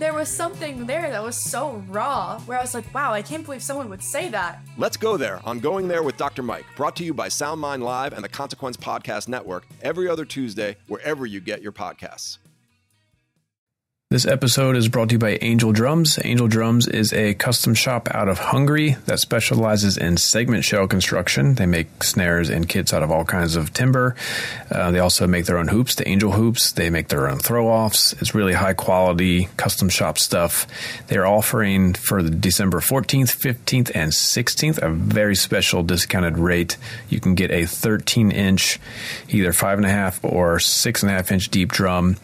there was something there that was so raw where I was like, wow, I can't believe someone would say that. Let's go there on Going There with Dr. Mike, brought to you by SoundMind Live and the Consequence Podcast Network every other Tuesday, wherever you get your podcasts. This episode is brought to you by Angel Drums. Angel Drums is a custom shop out of Hungary that specializes in segment shell construction. They make snares and kits out of all kinds of timber. Uh, they also make their own hoops, the Angel hoops. They make their own throw offs. It's really high quality custom shop stuff. They're offering for the December 14th, 15th, and 16th a very special discounted rate. You can get a 13 inch, either 5.5 or 6.5 inch deep drum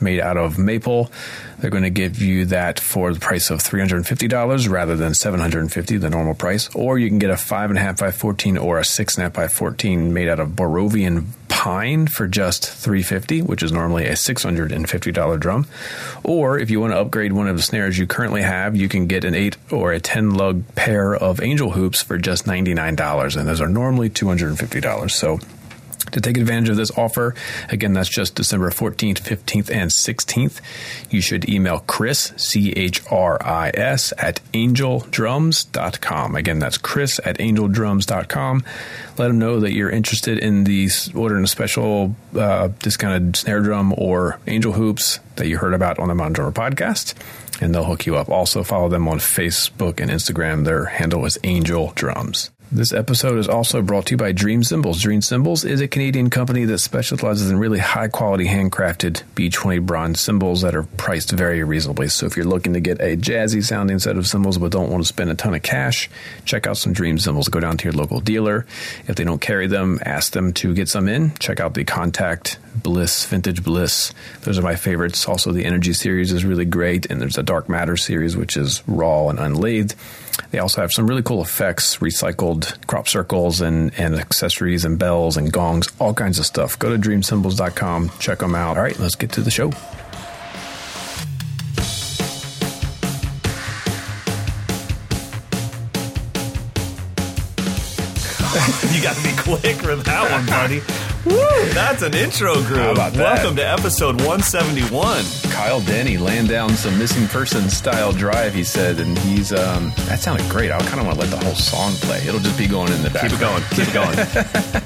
made out of maple. They're going to give you that for the price of $350 rather than $750, the normal price. Or you can get a 5.5 by 14 or a 6.5 by 14 made out of Borovian pine for just $350, which is normally a $650 drum. Or if you want to upgrade one of the snares you currently have, you can get an 8 or a 10 lug pair of angel hoops for just $99. And those are normally $250. So to take advantage of this offer, again, that's just December 14th, 15th, and 16th. You should email Chris, C H R I S, at angeldrums.com. Again, that's Chris at angeldrums.com. Let them know that you're interested in these ordering a special uh, discounted snare drum or angel hoops that you heard about on the Modern Drummer podcast, and they'll hook you up. Also, follow them on Facebook and Instagram. Their handle is Angel Drums. This episode is also brought to you by Dream Cymbals. Dream Cymbals is a Canadian company that specializes in really high quality handcrafted B20 bronze cymbals that are priced very reasonably. So if you're looking to get a jazzy sounding set of cymbals but don't want to spend a ton of cash, check out some Dream Cymbals. Go down to your local dealer. If they don't carry them, ask them to get some in. Check out the Contact Bliss, Vintage Bliss. Those are my favorites. Also, the Energy series is really great, and there's a Dark Matter series, which is raw and unlathed. They also have some really cool effects, recycled crop circles and, and accessories and bells and gongs, all kinds of stuff. Go to dreamcymbals.com, check them out. All right, let's get to the show. You got to be quick for that one, buddy. Woo, that's an intro groove. Welcome to episode 171. Kyle Denny laying down some missing person style drive, he said, and he's um that sounded great. I kind of want to let the whole song play. It'll just be going in the back. Keep it going. Keep it going.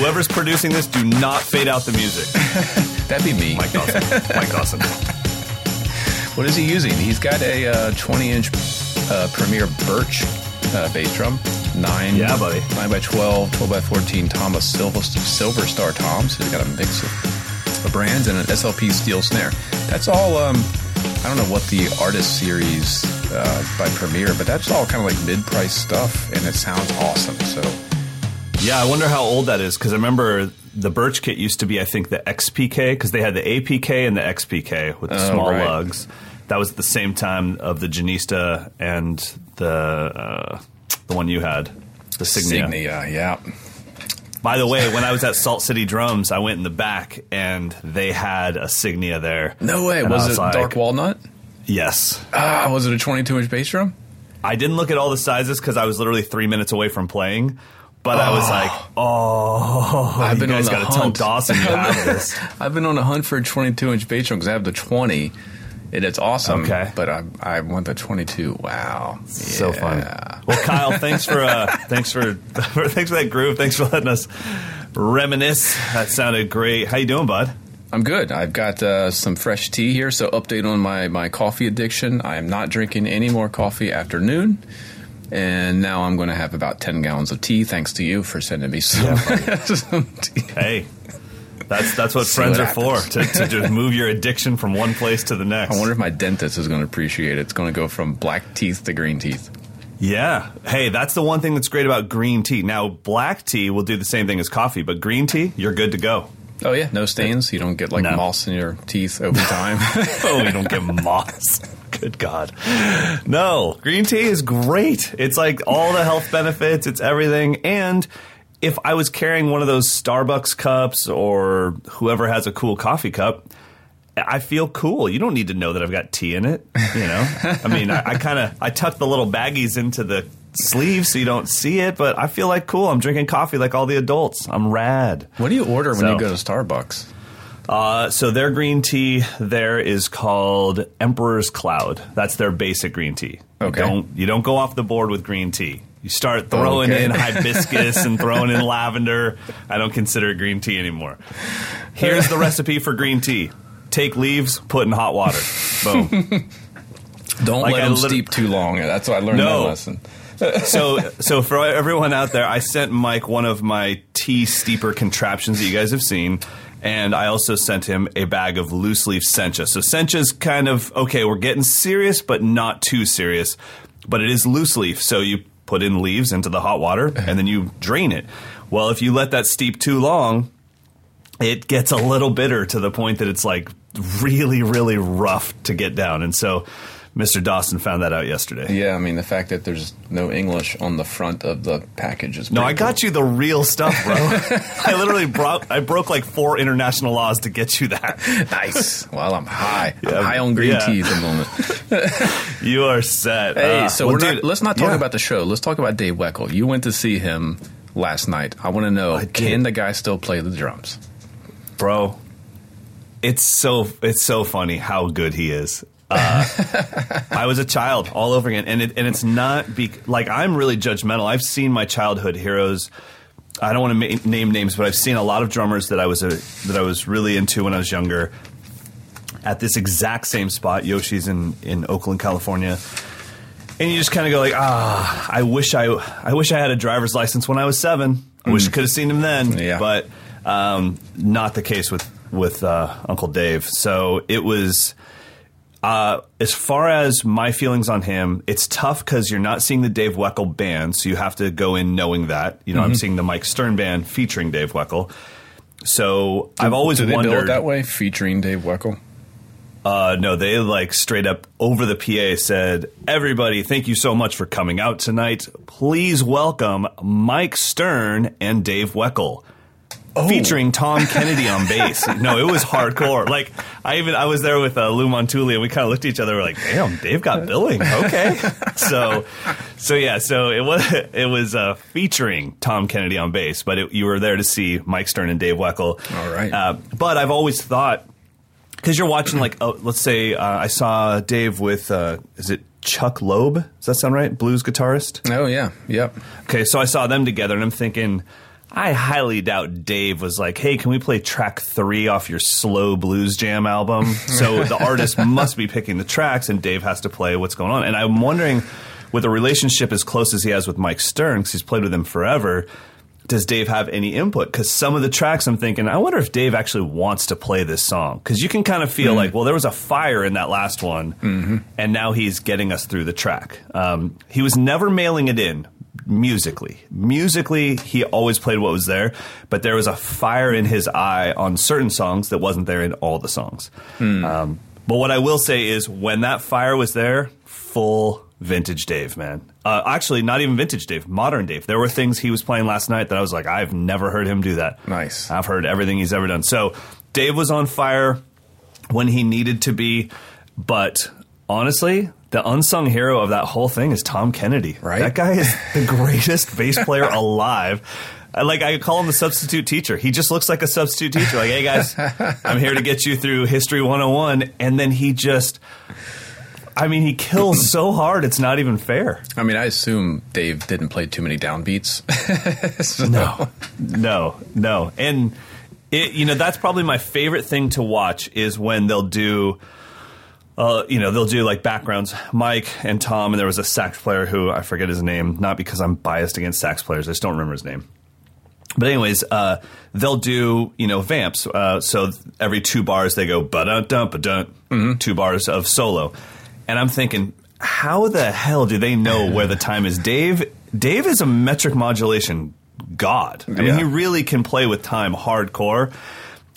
Whoever's producing this, do not fade out the music. That'd be me. Mike Dawson. Mike Dawson. what is he using? He's got a uh, 20 inch uh, Premier Birch uh, bass drum nine. Yeah, buddy. Nine by 12, 12 by 14 Thomas Silver, Silver Star toms. He's got a mix of, of brands and an SLP steel snare. That's all. Um, I don't know what the artist series uh, by Premier, but that's all kind of like mid-price stuff, and it sounds awesome. So, yeah, I wonder how old that is because I remember the Birch kit used to be, I think, the XPK because they had the APK and the XPK with the oh, small right. lugs. That was at the same time of the Genista and the uh, the one you had, the Signia. Signia, yeah. By the way, when I was at Salt City Drums, I went in the back and they had a Signia there. No way. Was, was, it like, dark walnut? Yes. Ah, was it a 22 inch bass drum? I didn't look at all the sizes because I was literally three minutes away from playing. But I was like, oh, I've you been guys got to tell. Dawson you have this. I've been on a hunt for a 22 inch bass drum because I have the 20. And it's awesome. Okay. But I, I want the 22. Wow. So fun. Yeah. Well, Kyle, thanks for uh, thanks for, thanks for that groove. Thanks for letting us reminisce. That sounded great. How you doing, bud? I'm good. I've got uh, some fresh tea here. So, update on my, my coffee addiction. I am not drinking any more coffee after noon. And now I'm going to have about 10 gallons of tea, thanks to you for sending me some, some tea. Hey, that's that's what friends what are for to, to just move your addiction from one place to the next. I wonder if my dentist is going to appreciate it. It's going to go from black teeth to green teeth. Yeah. Hey, that's the one thing that's great about green tea. Now, black tea will do the same thing as coffee, but green tea, you're good to go. Oh, yeah. No stains. You don't get like No. moss in your teeth over time. oh, you don't get moss. Good God. No, green tea is great. It's like all the health benefits, it's everything. And if I was carrying one of those Starbucks cups or whoever has a cool coffee cup, I feel cool. You don't need to know that I've got tea in it. You know, I mean, I, I kind of I tuck the little baggies into the sleeve so you don't see it, but I feel like cool. I'm drinking coffee like all the adults. I'm rad. what do you order when So- you go to Starbucks? Uh, so their green tea there is called Emperor's Cloud. That's their basic green tea. Okay. You don't you don't go off the board with green tea. You start oh, throwing Okay. in hibiscus and throwing in lavender. I don't consider it green tea anymore. Here's the recipe for green tea. Take leaves, put in hot water. Boom. Don't Like let I them lit- steep too long. That's what I learned No. that lesson. so so for everyone out there, I sent Mike one of my tea steeper contraptions that you guys have seen. And I also sent him a bag of loose leaf sencha. So sencha's kind of okay, we're getting serious, but not too serious. But it is loose leaf. So you put in leaves into the hot water and then you drain it. Well, if you let that steep too long, it gets a little bitter to the point that it's like really, really rough to get down. And so Mr. Dawson found that out yesterday. Yeah, I mean the fact that there's no English on the front of the package is No, I got you the real stuff, bro. I literally broke I broke like four international laws to get you that. nice. Well, I'm high. Yeah, I'm high on green yeah. tea at the moment. You are set. Hey, Uh, so well, we're dude, not, let's not talk yeah. about the show. Let's talk about Dave Weckl. You went to see him last night. I want to know can the guy still play the drums? bro. It's so it's so funny how good he is. Uh, I was a child all over again, and it, and it's not be, like I'm really judgmental. I've seen my childhood heroes. I don't want to ma- name names, but I've seen a lot of drummers that I was a, that I was really into when I was younger. At this exact same spot, Yoshi's in in Oakland, California, and you just kind of go like, ah, I wish I I wish I had a driver's license when I was seven. I wish I could have seen him then, Yeah. but um, not the case with with uh, Uncle Dave. So it was. Uh, as far as my feelings on him, it's tough because you're not seeing the Dave Weckl band, so you have to go in knowing that. You know, I'm seeing the Mike Stern band featuring Dave Weckl. So I've always Do they wondered. build it that way, featuring Dave Weckl? Uh, no, they like straight up over the PA said, "Everybody, thank you so much for coming out tonight. Please welcome Mike Stern and Dave Weckl." Featuring Tom Kennedy on bass. No, it was hardcore. Like I even I was there with uh, Lou Montulli, and we kind of looked at each other. We're like, "Damn, Dave got billing." Okay, so, so yeah, so it was it was uh, featuring Tom Kennedy on bass, but it, you were there to see Mike Stern and Dave Weckl. All right. Uh, but I've always thought because you're watching like uh, let's say uh, I saw Dave with uh, is it Chuck Loeb? Does that sound right? Blues guitarist. Oh yeah, yep. Okay, so I saw them together, and I'm thinking. I highly doubt Dave was like, "Hey, can we play track three off your slow blues jam album?" So the artist must be picking the tracks, and Dave has to play what's going on. And I'm wondering, with a relationship as close as he has with Mike Stern, because he's played with him forever, does Dave have any input? Because some of the tracks, I'm thinking, I wonder if Dave actually wants to play this song. Because you can kind of feel like, well, there was a fire in that last one, and now he's getting us through the track. Um, he was never mailing it in musically. Musically, he always played what was there, but there was a fire in his eye on certain songs that wasn't there in all the songs. Um, but what I will say is, when that fire was there, full vintage Dave, man. Uh, actually, not even vintage Dave, modern Dave. There were things he was playing last night that I was like, I've never heard him do that. Nice. I've heard everything he's ever done. So Dave was on fire when he needed to be, but honestly, the unsung hero of that whole thing is Tom Kennedy. Right. That guy is the greatest bass player alive. Uh, like I call him the substitute teacher. He just looks like a substitute teacher. Like, hey guys, I'm here to get you through History 101, and then he just. I mean, he kills so hard; it's not even fair. I mean, I assume Dave didn't play too many downbeats. So- No, no, no. And it, you know, that's probably my favorite thing to watch is when they'll do. Uh, you know, they'll do like backgrounds. Mike and Tom, and there was a sax player who I forget his name. Not because I'm biased against sax players, I just don't remember his name. But anyways, uh, they'll do you know vamps. Uh, so every two bars they go ba dun dun ba dun. Two bars of solo, and I'm thinking, how the hell do they know where the time is? Dave, Dave is a metric modulation god. I mean, Yeah. he really can play with time hardcore.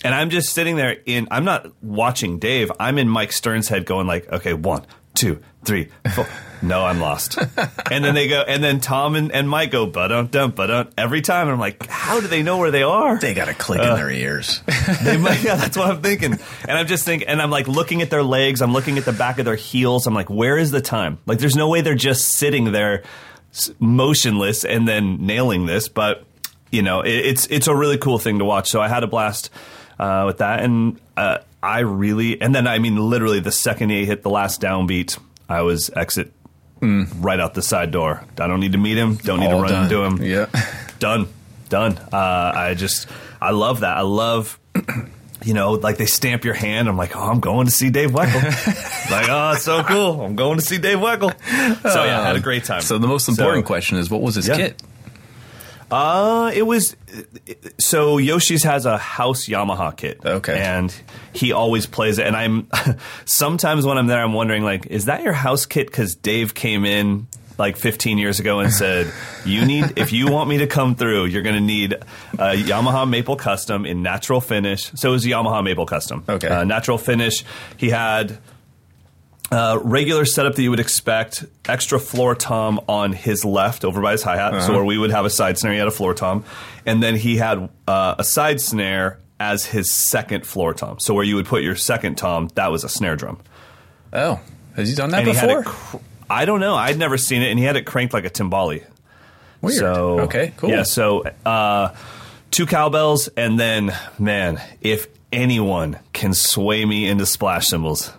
And I'm just sitting there in. I'm not watching Dave. I'm in Mike Stern's head, going like, okay, one, two, three, four. No, I'm lost. and then they go, and then Tom and, and Mike go, ba dum dum don't every time. And I'm like, how do they know where they are? They got a click in uh, their ears. They might, yeah, that's what I'm thinking. And I'm just thinking, and I'm like looking at their legs. I'm looking at the back of their heels. I'm like, where is the time? Like, there's no way they're just sitting there motionless and then nailing this. But you know, it, it's it's a really cool thing to watch. So I had a blast uh, with that, and uh, I really, and then I mean, literally, the second he hit the last downbeat, I was exit. Right out the side door. I don't need to meet him. Don't need to run done. into him Yeah. done done uh, i just i love that i love you know like they stamp your hand i'm like oh i'm going to see dave weckl like oh it's so cool i'm going to see dave weckl so yeah i had a great time So the most important So- question is, what was his Yeah. kit? Uh, it was so Yoshi's has a house Yamaha kit. Okay. and he always plays it. And I'm sometimes when I'm there, I'm wondering like, is that your house kit? Because Dave came in like 15 years ago and said, "You need if you want me to come through, you're going to need a Yamaha Maple Custom in natural finish." So it was a Yamaha Maple Custom. Okay. uh, natural finish. He had uh, regular setup that you would expect. Extra floor tom on his left over by his hi hat. So where we would have a side snare, he had a floor tom, and then he had uh, a side snare as his second floor tom. So where you would put your second tom, that was a snare drum. Oh, has he done that and before? Cr- I don't know. I'd never seen it, and he had it cranked like a timbali. Weird. So okay, cool. Yeah. So uh, two cowbells, and then man, if anyone can sway me into splash cymbals,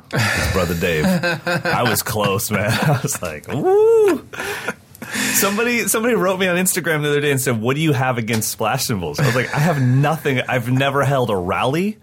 brother Dave. I was close, man. I was like, woo. Somebody, somebody wrote me on Instagram the other day and said, "What do you have against splash cymbals?" I was like, "I have nothing. I've never held a rally.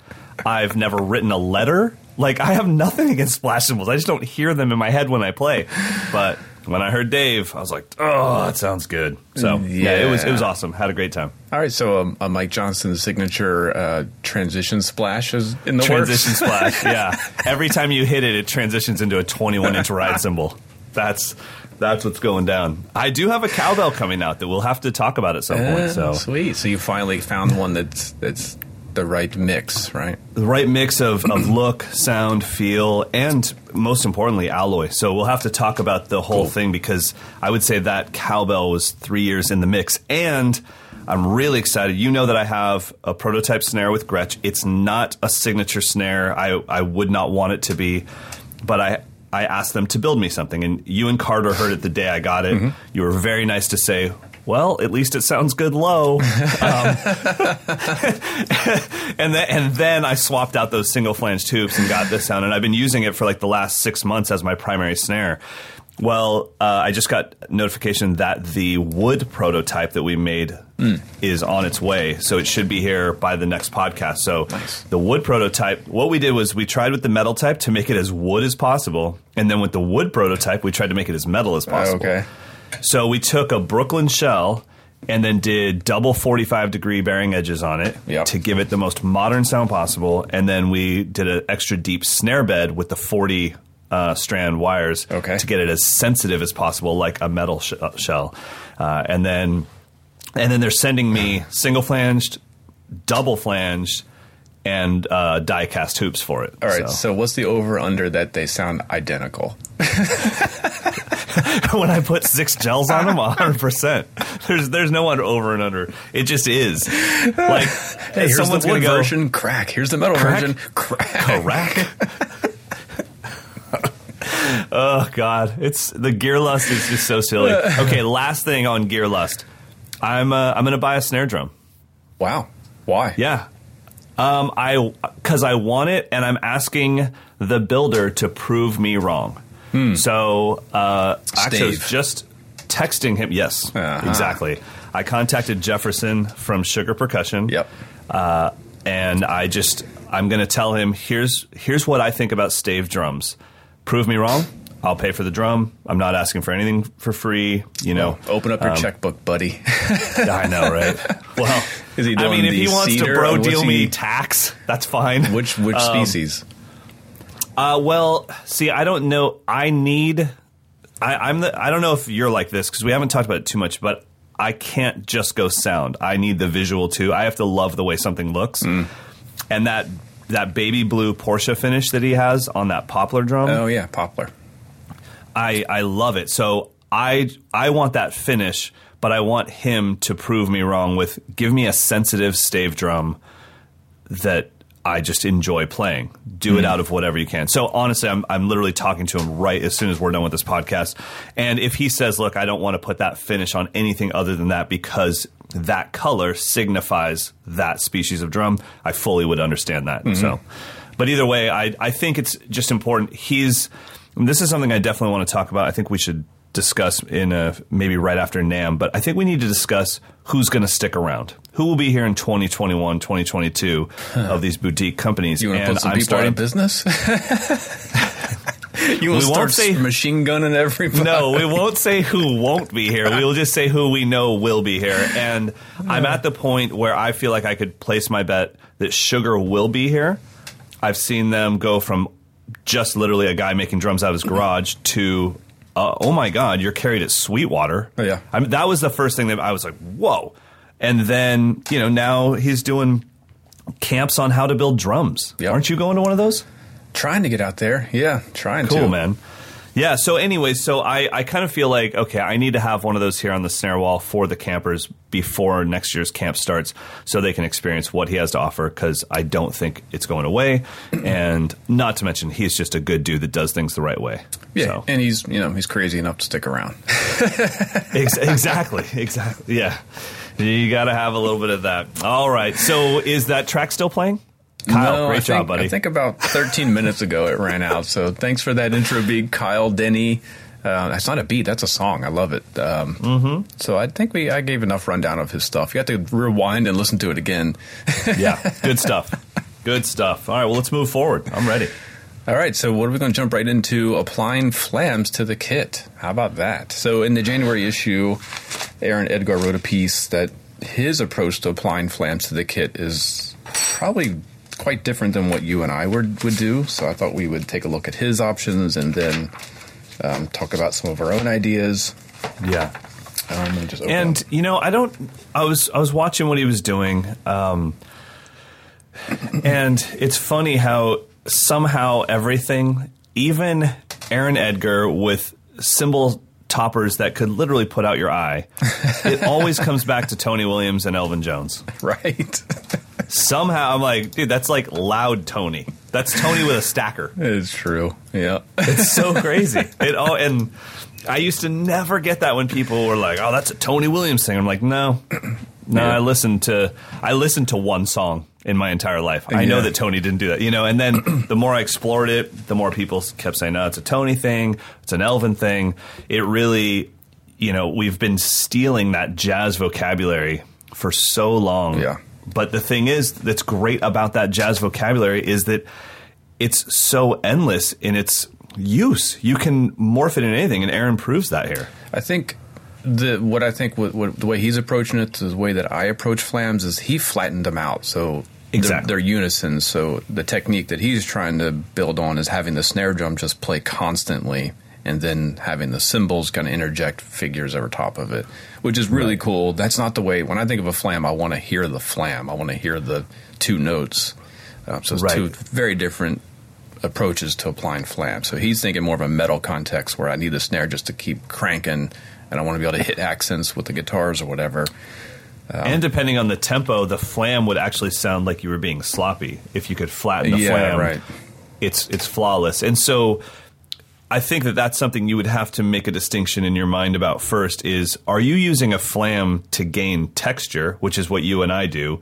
I've never written a letter. Like, I have nothing against splash cymbals. I just don't hear them in my head when I play." But when I heard Dave, I was like, "Oh, that sounds good." So yeah, it was it was awesome. Had a great time. All right, so um, uh, Mike Johnston's signature uh, transition splash is in the Transition works. splash. Yeah, every time you hit it, it transitions into a 21 inch ride cymbal. That's that's what's going down. I do have a cowbell coming out that we'll have to talk about at some point. So Oh, sweet. So you finally found one that's that's the right mix, right? the right mix of, of look, sound, feel, and most importantly, alloy. So we'll have to talk about the whole thing because I would say that cowbell was three years in the mix. And I'm really excited. You know that I have a prototype snare with Gretsch. It's not a signature snare. I, I would not want it to be, but I. I asked them to build me something, and you and Carter heard it the day I got it. Mm-hmm. You were very nice to say, "Well, at least it sounds good low." Um, and then and then I swapped out those single flange tubes and got this sound, and I've been using it for like the last six months as my primary snare. Well, uh, I just got notification that the wood prototype that we made is on its way, so it should be here by the next podcast. So the wood prototype, what we did was we tried with the metal type to make it as wood as possible, and then with the wood prototype, we tried to make it as metal as possible. okay. So we took a Brooklyn shell and then did double 45 degree bearing edges on it Yep. to give it the most modern sound possible. And then we did an extra deep snare bed with the 40 uh, strand wires Okay. to get it as sensitive as possible, like a metal sh- uh, shell. Uh, and then and then they're sending me single flanged, double flanged, and uh, die cast hoops for it. All right. So. what's the over under that they sound identical? when I put six gels on them, hundred percent. There's there's no one over and under. It just is. Like Hey, here's someone's the wood go version. Crack. Here's the metal Crack? version. Crack. crack. oh God, it's the gear lust is just so silly. Okay, last thing on gear lust. I'm uh, I'm gonna buy a snare drum. Wow. Why? Yeah. Um, I because I want it, and I'm asking the builder to prove me wrong. So uh, actually, I was just texting him. Yes, Uh-huh. exactly. I contacted Jefferson from Sugar Percussion. Yep. Uh, and I just I'm going to tell him here's here's what I think about stave drums. Prove me wrong. I'll pay for the drum. I'm not asking for anything for free. You know, Open up your checkbook, buddy. I know, right? Well, Is he I doing mean, if he wants to bro what's deal me tax, that's fine. which which Um, species? Uh, well, see, I don't know. I need. I, I'm the. I don't know if you're like this because we haven't talked about it too much, but I can't just go sound. I need the visual too. I have to love the way something looks, Mm. and that that baby blue Porsche finish that he has on that poplar drum. Oh yeah, poplar. I I love it. So I I want that finish, but I want him to prove me wrong with give me a sensitive stave drum that I just enjoy playing. Do it hmm. out of whatever you can. So honestly, I'm I'm literally talking to him right as soon as we're done with this podcast. And if he says, "Look, I don't want to put that finish on anything other than that because that color signifies that species of drum," I fully would understand that. Mm-hmm. So, but either way, I I think it's just important. He's this is something I definitely want to talk about. I think we should discuss in a, maybe right after NAMM, but I think we need to discuss who's going to stick around. Who will be here in 2021, 2022 of these boutique companies? You want to put some I'm people out of starting- business? you want We to won't say- machine gunning everybody? No, we won't say who won't be here. We will just say who we know will be here. And I'm at the point where I feel like I could place my bet that Sugar will be here. I've seen them go from just literally a guy making drums out of his garage to, uh, oh my God, you're carried at Sweetwater. Oh, yeah. I mean, that was the first thing that I was like, whoa. And then, you know, now he's doing camps on how to build drums. Yep. Aren't you going to one of those? Trying to get out there. Yeah, trying to. Cool, man. Yeah. So, anyways, so I, I kind of feel like okay, I need to have one of those here on the snare wall for the campers before next year's camp starts, so they can experience what he has to offer. Because I don't think it's going away, and not to mention he's just a good dude that does things the right way. Yeah, So, and he's you know he's crazy enough to stick around. ex- exactly, exactly. Yeah, you got to have a little bit of that. All right. So, is that track still playing? Kyle, No, great I job, think, buddy. I think about 13 minutes ago it ran out. So thanks for that intro beat, Kyle Denny. Uh, that's not a beat; that's a song. I love it. Um, mm-hmm. So I think we I gave enough rundown of his stuff. You have to rewind and listen to it again. yeah, good stuff. Good stuff. All right. Well, let's move forward. I'm ready. All right, so what are we going to jump right into? Applying flams to the kit. How about that? So in the January issue, Aaron Edgar wrote a piece that his approach to applying flams to the kit is probably quite different than what you and I would would do. So I thought we would take a look at his options and then um, talk about some of our own ideas. Yeah. Um, just And you know, I don't. I was I was watching what he was doing, um, and it's funny how somehow everything, even Aaron Edgar with cymbal toppers that could literally put out your eye, it always comes back to Tony Williams and Elvin Jones. right, Somehow, I'm like, dude, that's like loud Tony. That's Tony with a stacker. it's true. Yeah, It's so crazy. It all and I used to never get that when people were like, "Oh, that's a Tony Williams thing." I'm like, "No, no." Yeah. I listened to I listened to one song in my entire life. I know that Tony didn't do that, you know. And then the more I explored it, the more people kept saying, "No, it's a Tony thing. It's an Elvin thing." It really, you know, we've been stealing that jazz vocabulary for so long. Yeah. But the thing is, that's great about that jazz vocabulary is that it's so endless in its use. You can morph it in anything, and Aaron proves that here. I think the what I think what, what, the way he's approaching it to the way that I approach flams is he flattened them out so Exactly. they're, they're unison. So the technique that he's trying to build on is having the snare drum just play constantly, and then having the cymbals kind of interject figures over top of it, which is really cool. That's not the way when I think of a flam, I want to hear the flam. I want to hear the two notes. Uh, so it's Right. two very different approaches to applying flam. So he's thinking more of a metal context where I need the snare just to keep cranking and I want to be able to hit accents with the guitars or whatever. and depending on the tempo, the flam would actually sound like you were being sloppy. If you could flatten the Yeah, flam, right. it's it's flawless. And so, I think that that's something you would have to make a distinction in your mind about first is are you using a flam to gain texture, which is what you and I do?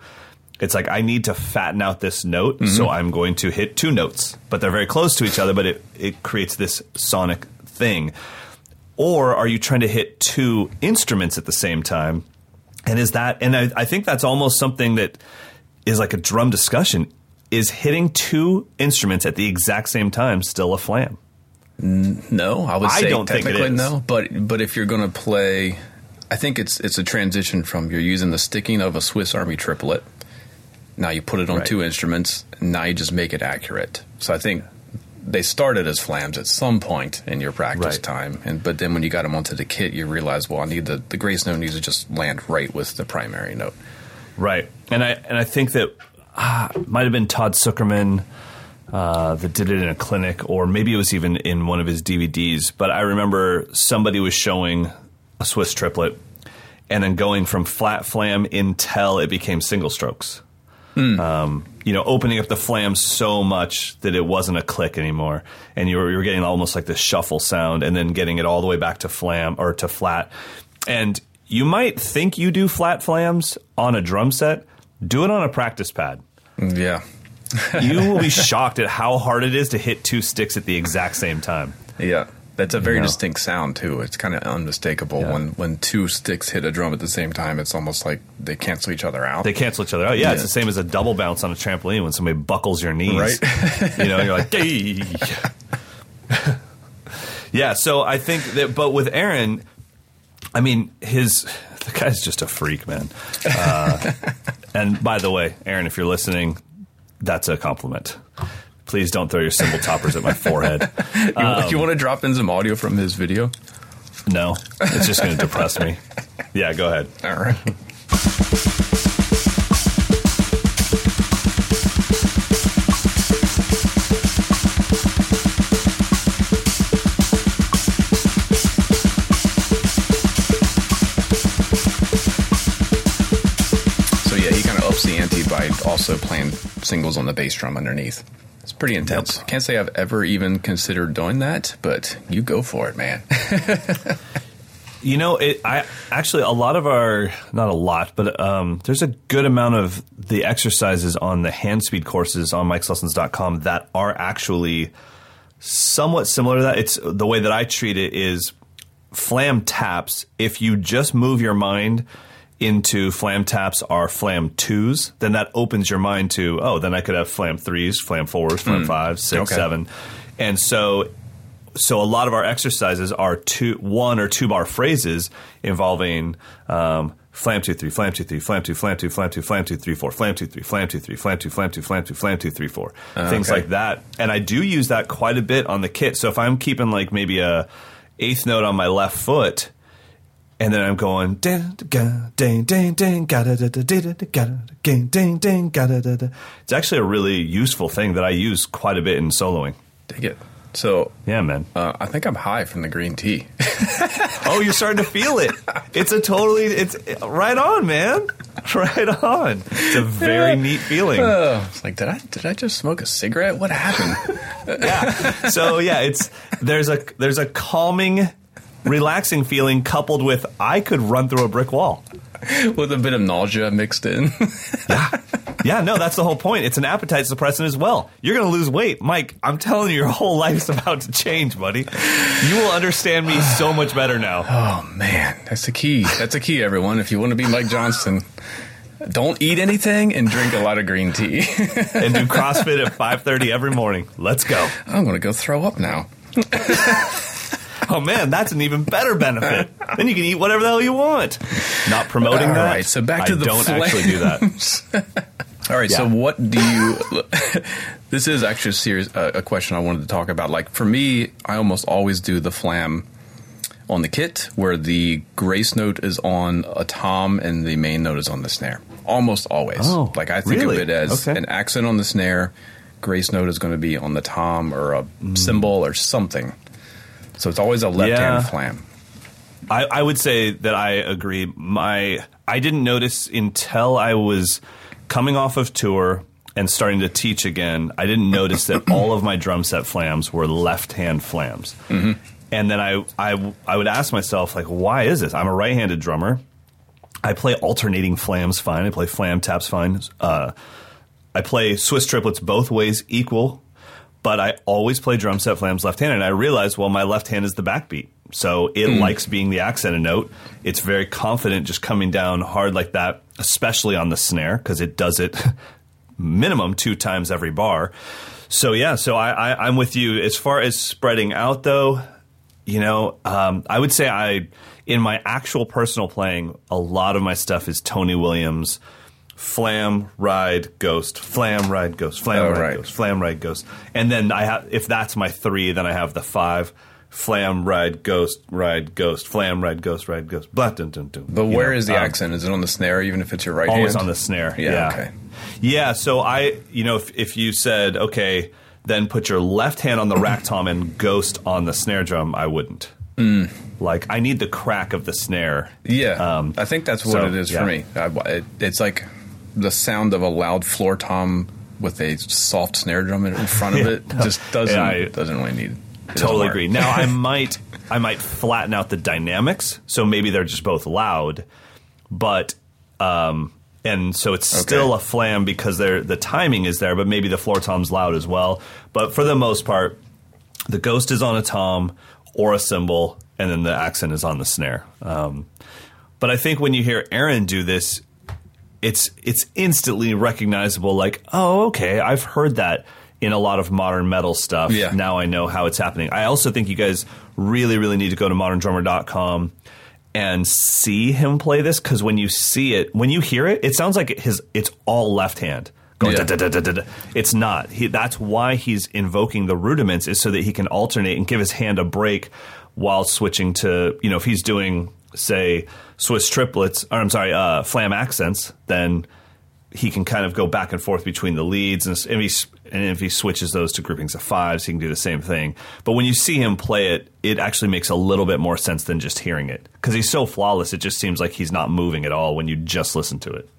It's like I need to fatten out this note, mm-hmm. so I'm going to hit two notes, but they're very close to each other, but it, it creates this sonic thing. Or are you trying to hit two instruments at the same time? And is that, and I, I think that's almost something that is like a drum discussion. Is hitting two instruments at the exact same time still a flam? No, I would say I don't technically think no. But but if you're going to play, I think it's it's a transition from you're using the sticking of a Swiss Army triplet. Now you put it on Right. two instruments. And now you just make it accurate. So I think they started as flams at some point in your practice Right. time, and but then when you got them onto the kit, you realize, well, I need the the grace note needs to just land right with the primary note. Right, and I and I think that ah, might have been Todd Sucherman uh, that did it in a clinic, or maybe it was even in one of his DVDs. But I remember somebody was showing a Swiss triplet, and then going from flat flam until it became single strokes. Um, you know, opening up the flam so much that it wasn't a click anymore, and you were, you were getting almost like this shuffle sound, and then getting it all the way back to flam or to flat. And you might think you do flat flams on a drum set. Do it on a practice pad. Yeah, You will be shocked at how hard it is to hit two sticks at the exact same time. yeah. That's a very know. distinct sound too. It's kind of unmistakable Yeah. when when two sticks hit a drum at the same time. It's almost like they cancel each other out. They cancel each other out. Yeah, it's the same as a double bounce on a trampoline when somebody buckles your knees. Right. you know, you're like, hey. yeah, so I think that, but with Aaron, I mean, his, the guy's just a freak, man. Uh, and by the way, Aaron, if you're listening, that's a compliment. Please don't throw your cymbal toppers at my forehead. You, you want to drop in some audio from his video? No, it's just going to depress me. Yeah, go ahead. All right. So yeah, he kind of ups the ante by also playing singles on the bass drum underneath. It's pretty intense. Can't say I've ever even considered doing that, but you go for it, man. You know, it, I actually a lot of our not a lot, but um, there's a good amount of the exercises on the hand speed courses on Mike'sLessons.com that are actually somewhat similar to that. It's the way that I treat it is flam taps. If you just move your mind into flam taps are flam twos, then that opens your mind to oh, then I could have flam threes, flam fours, flam fives, six, Okay. seven, and so so a lot of our exercises are two one or two bar phrases involving um, flam two three flam two three flam two flam two flam two flam two three four flam two three flam two three flam two flam two flam two flam two three four things like that and I do use that quite a bit on the kit so if I'm keeping like maybe a eighth note on my left foot and then I'm going ding ding ding ding ding da da da da da da ding ding ding ga da da da it's actually a really useful thing that I use quite a bit in soloing Dig it. So yeah man uh, I think I'm high from the green tea. Oh, you're starting to feel it. It's a totally, it's right on, man. Right on. It's a very neat feeling. Oh, it's like, did I did I just smoke a cigarette? What happened? Yeah. So yeah, it's there's a there's a calming, relaxing feeling coupled with I could run through a brick wall. With a bit of nausea mixed in. Yeah, Yeah, no, that's the whole point. It's an appetite suppressant as well. You're going to lose weight, Mike. I'm telling you, your whole life's about to change, buddy. You will understand me so much better now. oh man, that's the key. That's the key, everyone. If you want to be Mike Johnston, don't eat anything and drink a lot of green tea. And do CrossFit at 5:30 every morning. Let's go. I'm gonna go throw up now. Oh man, that's an even better benefit. then you can eat whatever the hell you want. Not promoting All that. right, so back to I the don't actually do that. All right. So what do you? this is actually a serious uh, a question I wanted to talk about. Like for me, I almost always do the flam on the kit where the grace note is on a tom and the main note is on the snare. Almost always. Oh, like I think really? of it as Okay. an accent on the snare. Grace note is going to be on the tom or a cymbal or something. So it's always a left hand flam. I, I would say that I agree. My I didn't notice until I was coming off of tour and starting to teach again, I didn't notice that all of my drum set flams were left hand flams. Mm-hmm. And then I, I, I would ask myself, like, why is this? I'm a right handed drummer. I play alternating flams fine. I play flam taps fine. Uh, I play Swiss triplets both ways equal, but I always play drum set flams left handed. And I realized, well, my left hand is the backbeat. So it likes being the accented note. It's very confident just coming down hard like that, especially on the snare, because it does it minimum two times every bar. So yeah, so I, I, I'm with you. As far as spreading out though, you know, um, I would say I, in my actual personal playing, a lot of my stuff is Tony Williams, Flam, Ride, Ghost, Flam, Ride, Ghost, Flam, Oh, Ride, right. Ghost, Flam, Ride, Ghost, and then I have if that's my three, then I have the five. Flam, ride, ghost, ride, ghost, flam, ride, ghost, ride, ghost. Blah, dun, dun, dun. But where know, is the um, accent? Is it on the snare, even if it's your right hand? always hand? on the snare. Yeah, Yeah. okay. Yeah. So I, you know, if, if you said, okay, then put your left hand on the rack tom and ghost on the snare drum, I wouldn't. Like I need the crack of the snare. Yeah, Um, I think that's what so, it is yeah. for me. I, it, it's like the sound of a loud floor tom with a soft snare drum in front of it. Just doesn't Yeah, I- doesn't really need. it Totally agree. Now I might I might flatten out the dynamics, so maybe they're just both loud, but um, and so it's still a flam because they're the timing is there, but maybe the floor tom's loud as well. But for the most part, the ghost is on a tom or a cymbal, and then the accent is on the snare. Um, but I think when you hear Aaron do this, it's it's instantly recognizable. Like, oh, okay, I've heard that in a lot of modern metal stuff. Yeah. Now I know how it's happening. I also think you guys really, really need to go to moderndrummer.com and see him play this because when you see it, when you hear it, it sounds like his it's all left hand. Going Yeah. da, da, da, da, da, da. It's not. He, that's why he's invoking the rudiments is so that he can alternate and give his hand a break while switching to you know if he's doing say Swiss triplets or I'm sorry uh, flam accents then he can kind of go back and forth between the leads, and if, he, and if he switches those to groupings of fives, he can do the same thing. But when you see him play it, it actually makes a little bit more sense than just hearing it because he's so flawless. It just seems like he's not moving at all when you just listen to it.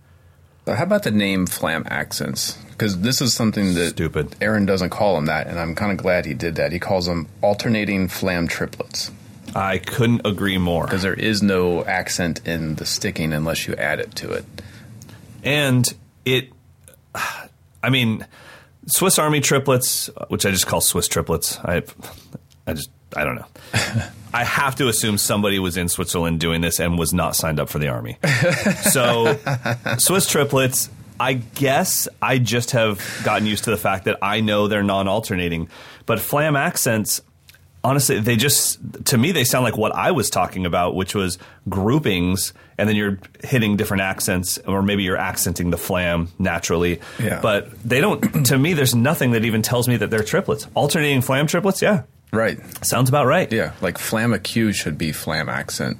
How about the name Flam Accents? Because this is something that Stupid. Aaron doesn't call him that, and I'm kind of glad he did that. He calls them alternating flam triplets I couldn't agree more. because there is no accent in the sticking unless you add it to it. and it i mean swiss army triplets which i just call swiss triplets i i just i don't know i have to assume somebody was in switzerland doing this and was not signed up for the army so swiss triplets i guess i just have gotten used to the fact that i know they're non-alternating but flam accents honestly, they just to me they sound like what I was talking about, which was groupings, and then you're hitting different accents, or maybe you're accenting the flam naturally. Yeah. But they don't. to me, there's nothing that even tells me that they're triplets. Alternating flam triplets, yeah, Right. sounds about right. Yeah, like flam acute should be flam accent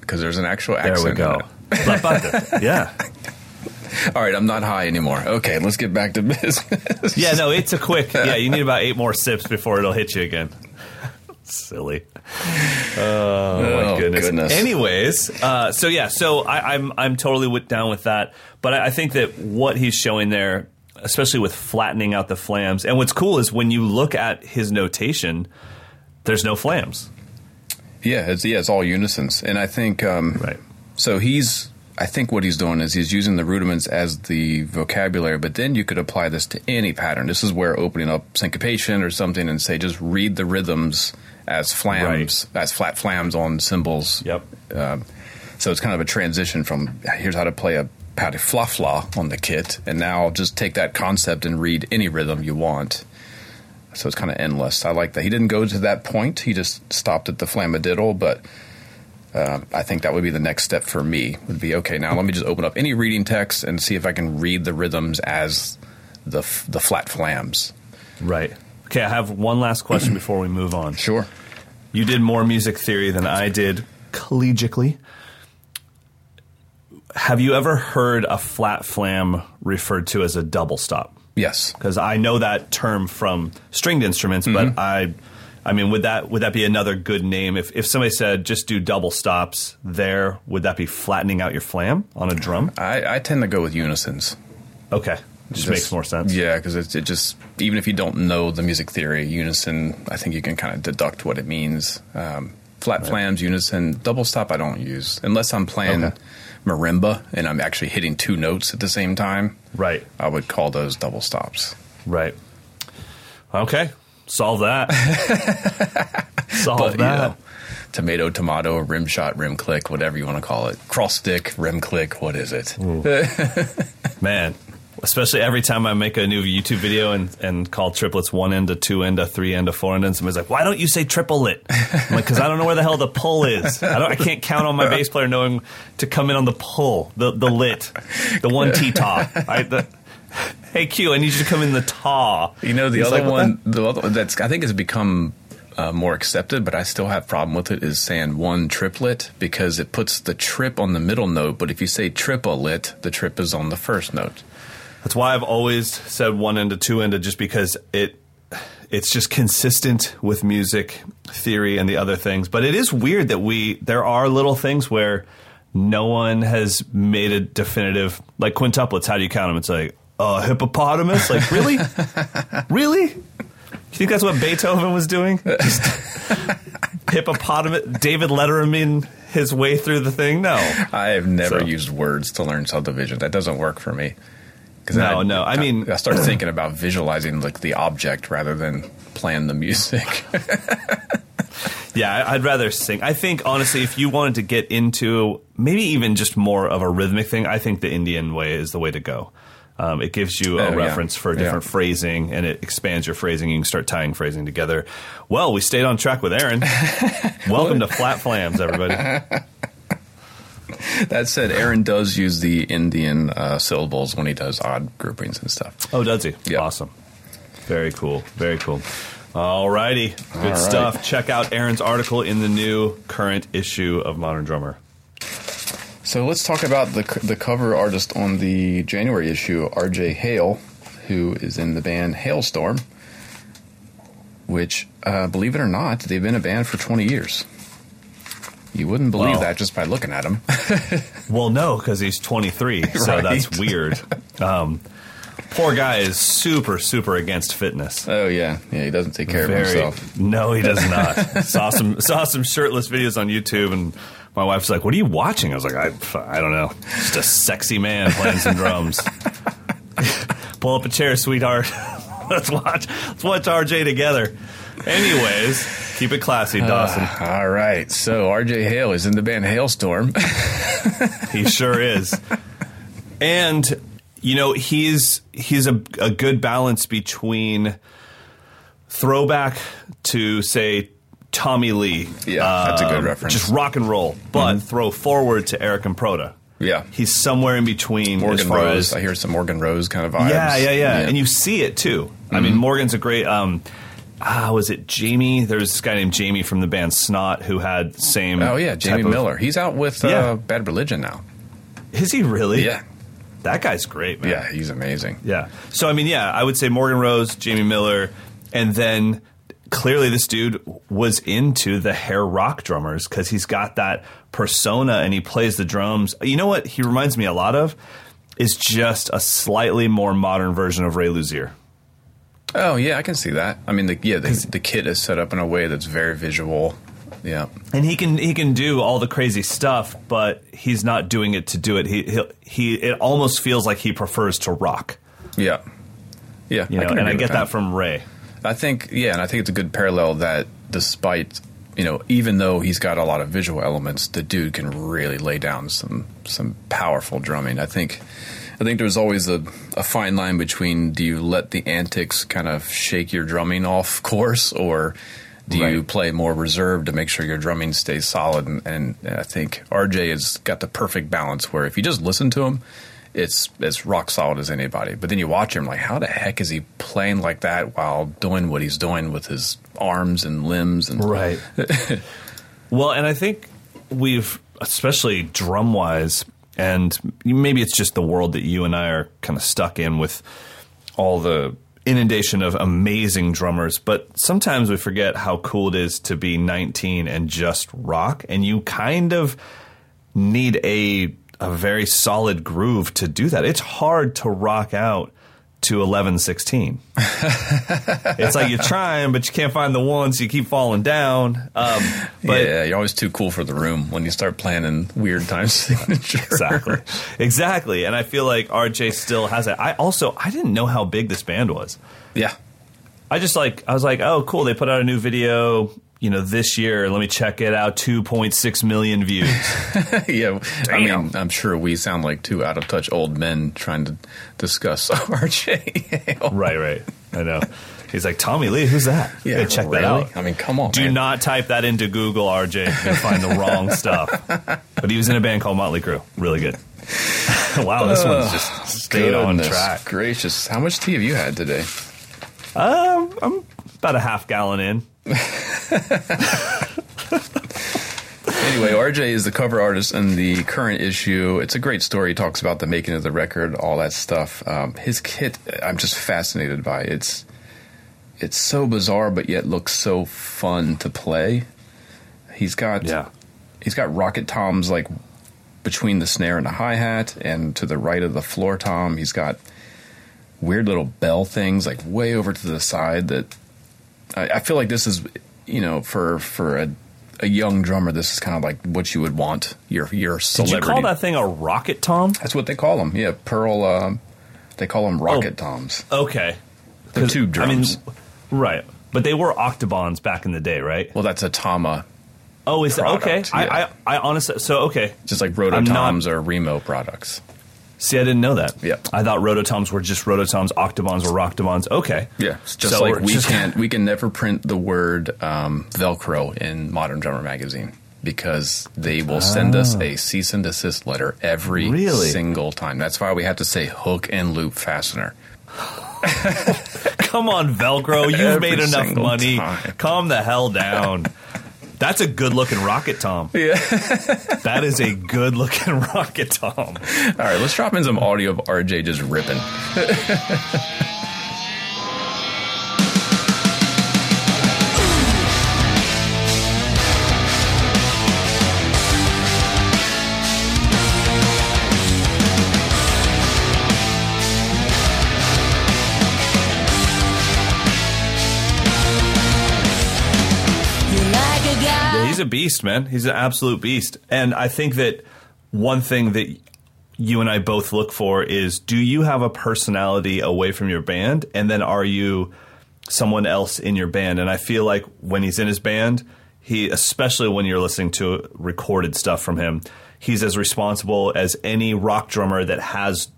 because there's an actual accent. There we go. yeah. All right, I'm not high anymore. Okay, let's get back to business. Yeah, no, it's a quick. Yeah, you need about eight more sips before it'll hit you again. Silly. Oh, my Oh, goodness. goodness. Anyways, uh, so yeah, so I, I'm I'm totally with, down with that. But I, I think that what he's showing there, especially with flattening out the flams, and what's cool is when you look at his notation, there's no flams. Yeah, it's yeah, it's all unisons, and I think um, Right. So he's, I think what he's doing is he's using the rudiments as the vocabulary, but then you could apply this to any pattern. This is where opening up syncopation or something and say just read the rhythms as flams, as flat flams on cymbals. Yep. Um, so it's kind of a transition from here's how to play a pataflafla on the kit, and now just take that concept and read any rhythm you want. So it's kind of endless. I like that. He didn't go to that point. He just stopped at the flamadiddle, but uh, I think that would be the next step for me. Would be okay. Now let me just open up any reading text and see if I can read the rhythms as the f- the flat flams. Right. Okay, I have one last question before we move on. Sure. You did more music theory than I did collegiately. Have you ever heard a flat flam referred to as a double stop? Yes. Because I know that term from stringed instruments, but mm-hmm. I, I mean, would that would that be another good name? If if somebody said just do double stops there, would that be flattening out your flam on a drum? I, I tend to go with unisons. Okay, just, makes more sense. Yeah, because it, it just even if you don't know the music theory, unison, I think you can kind of deduct what it means. Um, flat flams, unison, double stop, I don't use unless I'm playing Okay. marimba and I'm actually hitting two notes at the same time. Right. I would call those double stops. Right. Okay. Solve that. Solve But you that. know, tomato, tomato, rim shot, rim click, whatever you want to call it, cross stick, rim click, what is it? Man, especially every time I make a new YouTube video and, and call triplets one end, a two end, a three end, a four end, and somebody's like, "Why don't you say triple lit?" I'm like, "Because I don't know where the hell the pull is. I don't. I can't count on my bass player knowing to come in on the pull, the the lit, the one T the, hey Q, I need you to come in the ta. You know, the He's other like, one, the other one that's I think has become uh, more accepted, but I still have problem with it is saying one triplet because it puts the trip on the middle note. But if you say triplet, the trip is on the first note. That's why I've always said one end to two ended, just because it it's just consistent with music theory and the other things. But it is weird that we there are little things where no one has made a definitive like quintuplets. How do you count them? It's like uh, hippopotamus. Like really, really. You think that's what Beethoven was doing? Just hippopotamus. David Letterman his way through the thing. No, I have never So- used words to learn subdivision. That doesn't work for me. 'Cause No, I, no, I mean- I start thinking about visualizing like the object rather than playing the music. Yeah, I- I'd rather sing. I think honestly, if you wanted to get into maybe even just more of a rhythmic thing, I think the Indian way is the way to go. Um, it gives you a Oh, yeah. reference for different Yeah. phrasing, and it expands your phrasing. You can start tying phrasing together. Well, we stayed on track with Aaron. Welcome to Flat Flams, everybody. that said, Aaron does use the Indian uh, syllables when he does odd groupings and stuff. Oh, does he? Yeah. Awesome. Very cool. Very cool. All righty. Good All right. stuff. Check out Aaron's article in the new current issue of Modern Drummer. So let's talk about the the cover artist on the January issue, Arejay Hale, who is in the band Halestorm, which, uh, believe it or not, they've been a band for 20 years. You wouldn't believe Wow. that just by looking at him. Well, no, because he's 23, so Right. that's weird. Um, poor guy is super, super against fitness. oh yeah, yeah, he doesn't take care of himself. No, he does not. saw some saw some shirtless videos on YouTube, and my wife's like, "What are you watching?" I was like, "I, I don't know, just a sexy man playing some drums." Pull up a chair, sweetheart. let's watch. Let's watch Arejay together. Anyways, keep it classy, Dawson. All right, so Arejay Hale is in the band Halestorm. He sure is. And you know, he's he's a, a good balance between throwback to say Tommy Lee. Yeah, that's a good um, reference. Just rock and roll, but throw forward to Eric and Proda. yeah, He's somewhere in between as Morgan far Rose. as I hear some Morgan Rose kind of vibes. yeah, yeah, yeah, and you see it too. I Mm-hmm. mean, Morgan's a great. Um, ah, was it Jamie? There was this guy named Jamie from the band Snot who had the same. Oh yeah, Jamie of- Miller. He's out with uh, Bad Religion now. Is he really? Yeah, that guy's great, man. yeah, he's amazing. Yeah. So I mean, yeah, I would say Morgan Rose, Jamie Miller, and then clearly this dude was into the hair rock drummers because he's got that persona and he plays the drums. You know what he reminds me a lot of is just a slightly more modern version of Ray Luzier. Oh yeah, I can see that. I mean, the, yeah, the, the kit is set up in a way that's very visual. Yeah, And he can he can do all the crazy stuff, but he's not doing it to do it. He he, he it almost feels like he prefers to rock. yeah, yeah. You know, can and I get with that from Ray. I think yeah, and I think it's a good parallel that despite you know, even though he's got a lot of visual elements, the dude can really lay down some some powerful drumming. I think I think there's always a, a fine line between do you let the antics kind of shake your drumming off course or do you play more reserved to make sure your drumming stays solid? And, and I think Arejay has got the perfect balance where if you just listen to him, it's as rock solid as anybody. But then you watch him, like, how the heck is he playing like that while doing what he's doing with his arms and limbs? And Right. well, and I think we've, especially drum wise, and maybe it's just the world that you and I are kind of stuck in with all the inundation of amazing drummers, but sometimes we forget how cool it is to be 19 and just rock, and you kind of need a a very solid groove to do that. It's hard to rock out to eleven sixteen. it's like you're trying, but you can't find the one, so you keep falling down. Um, but yeah, you're always too cool for the room when you start playing in weird time signature. exactly, exactly. And I feel like Arejay still has it. I also I didn't know how big this band was. Yeah, I just like I was like, oh, cool. They put out a new video, you know, this year. Let me check it out. Two point six million views. yeah. I mean, I'm sure we sound like two out of touch old men trying to discuss Arejay. right, right. I know. He's like Tommy Lee. Who's that? Yeah, gotta check really? that out. I mean, come on. Do man. not type that into Google, Arejay. Gonna find the wrong stuff. But he was in a band called Motley Crue. Really good. wow, this one's just stayed on track. Gracious, how much tea have you had today? Um, I'm about a half gallon in. Anyway, Arejay is the cover artist in the current issue. It's a great story. He talks about the making of the record, all that stuff. Um, his kit, I'm just fascinated by. It's it's so bizarre, but yet looks so fun to play. He's got Yeah. he's got rocket toms like between the snare and the hi hat, and to the right of the floor tom, he's got weird little bell things like way over to the side. That I, I feel like this is, you know, for for a a young drummer, this is kind of like what you would want your your Did you call that thing a rocket tom? That's what they call them. Yeah, Pearl. Um, they call them rocket Oh. toms. Okay. 'Cause, tube drums. I mean, right. But they were Octobans back in the day, right? well, that's a tama, Oh, is that okay? Product, I. I, I honestly, so okay. just like I'm not- rototoms or Remo products. See, I didn't know that. Yeah. I thought rototoms were just rototoms, octobons were rocktobons. Okay. Yeah, it's just So like we're just- can't we can never print the word um, Velcro in Modern Drummer magazine because they will send us a cease and desist letter every Ah. Really? single time. That's why we have to say hook and loop fastener. Come on, Velcro. You've Every made enough money. time. Calm the hell down. That's a good looking rocket tom. Yeah. That is a good looking rocket tom. All right, let's drop in some audio of Arejay just ripping. a beast, man. He's an absolute beast. And I think that one thing that you and I both look for is do you have a personality away from your band? And then are you someone else in your band? And I feel like when he's in his band, he, especially when you're listening to recorded stuff from him, he's as responsible as any rock drummer that has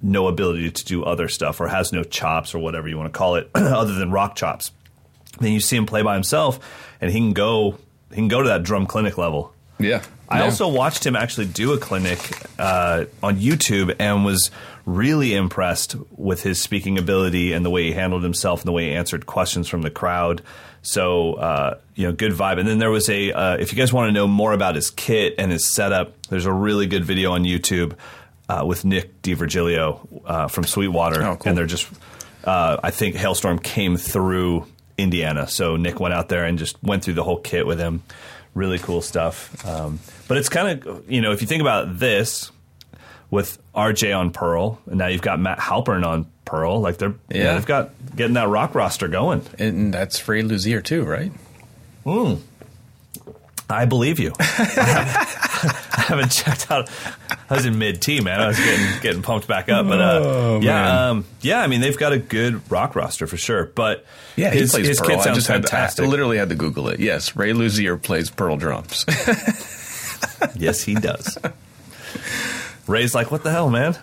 no ability to do other stuff or has no chops or whatever you want to call it other than rock chops then you see him play by himself and he can go he can go to that drum clinic level Yeah. I Yeah. also watched him actually do a clinic uh, on YouTube and was really impressed with his speaking ability and the way he handled himself and the way he answered questions from the crowd. So, uh, you know, good vibe. And then there was a, uh, if you guys want to know more about his kit and his setup, there's a really good video on YouTube uh, with Nick D'Virgilio uh, from Sweetwater. Oh, cool. And they're just, uh, I think Halestorm came through Indiana. So Nick went out there and just went through the whole kit with him. Really cool stuff. Um, but it's kind of, you know, if you think about this with Arejay on Pearl, and now you've got Matt Halpern on Pearl, like they're, yeah, Yeah. they've got getting that rock roster going. And that's Ray Luzier too, right? I believe you. I haven't, checked out. I was in mid T, man. I was getting getting pumped back up, but uh, Oh, yeah, um, yeah. I mean, they've got a good rock roster for sure. But his, he plays his Pearl. kit I sounds just had to- I literally had to Google it. Yes, Ray Luzier plays Pearl drums. Yes, he does. Ray's like, what the hell, man?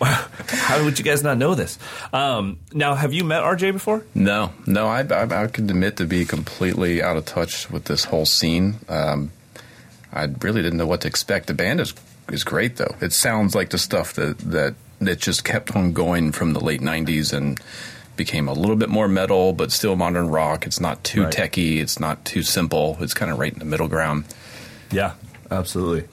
How would you guys not know this? Um, now, have you met Arejay before? no, no, I, I, I could admit to be completely out of touch with this whole scene. Um, I really didn't know what to expect. The band is is great though. It sounds like the stuff that that that just kept on going from the late '90s and became a little bit more metal, but still modern rock. It's not too Right. techy. It's not too simple. It's kind of right in the middle ground. Yeah, absolutely.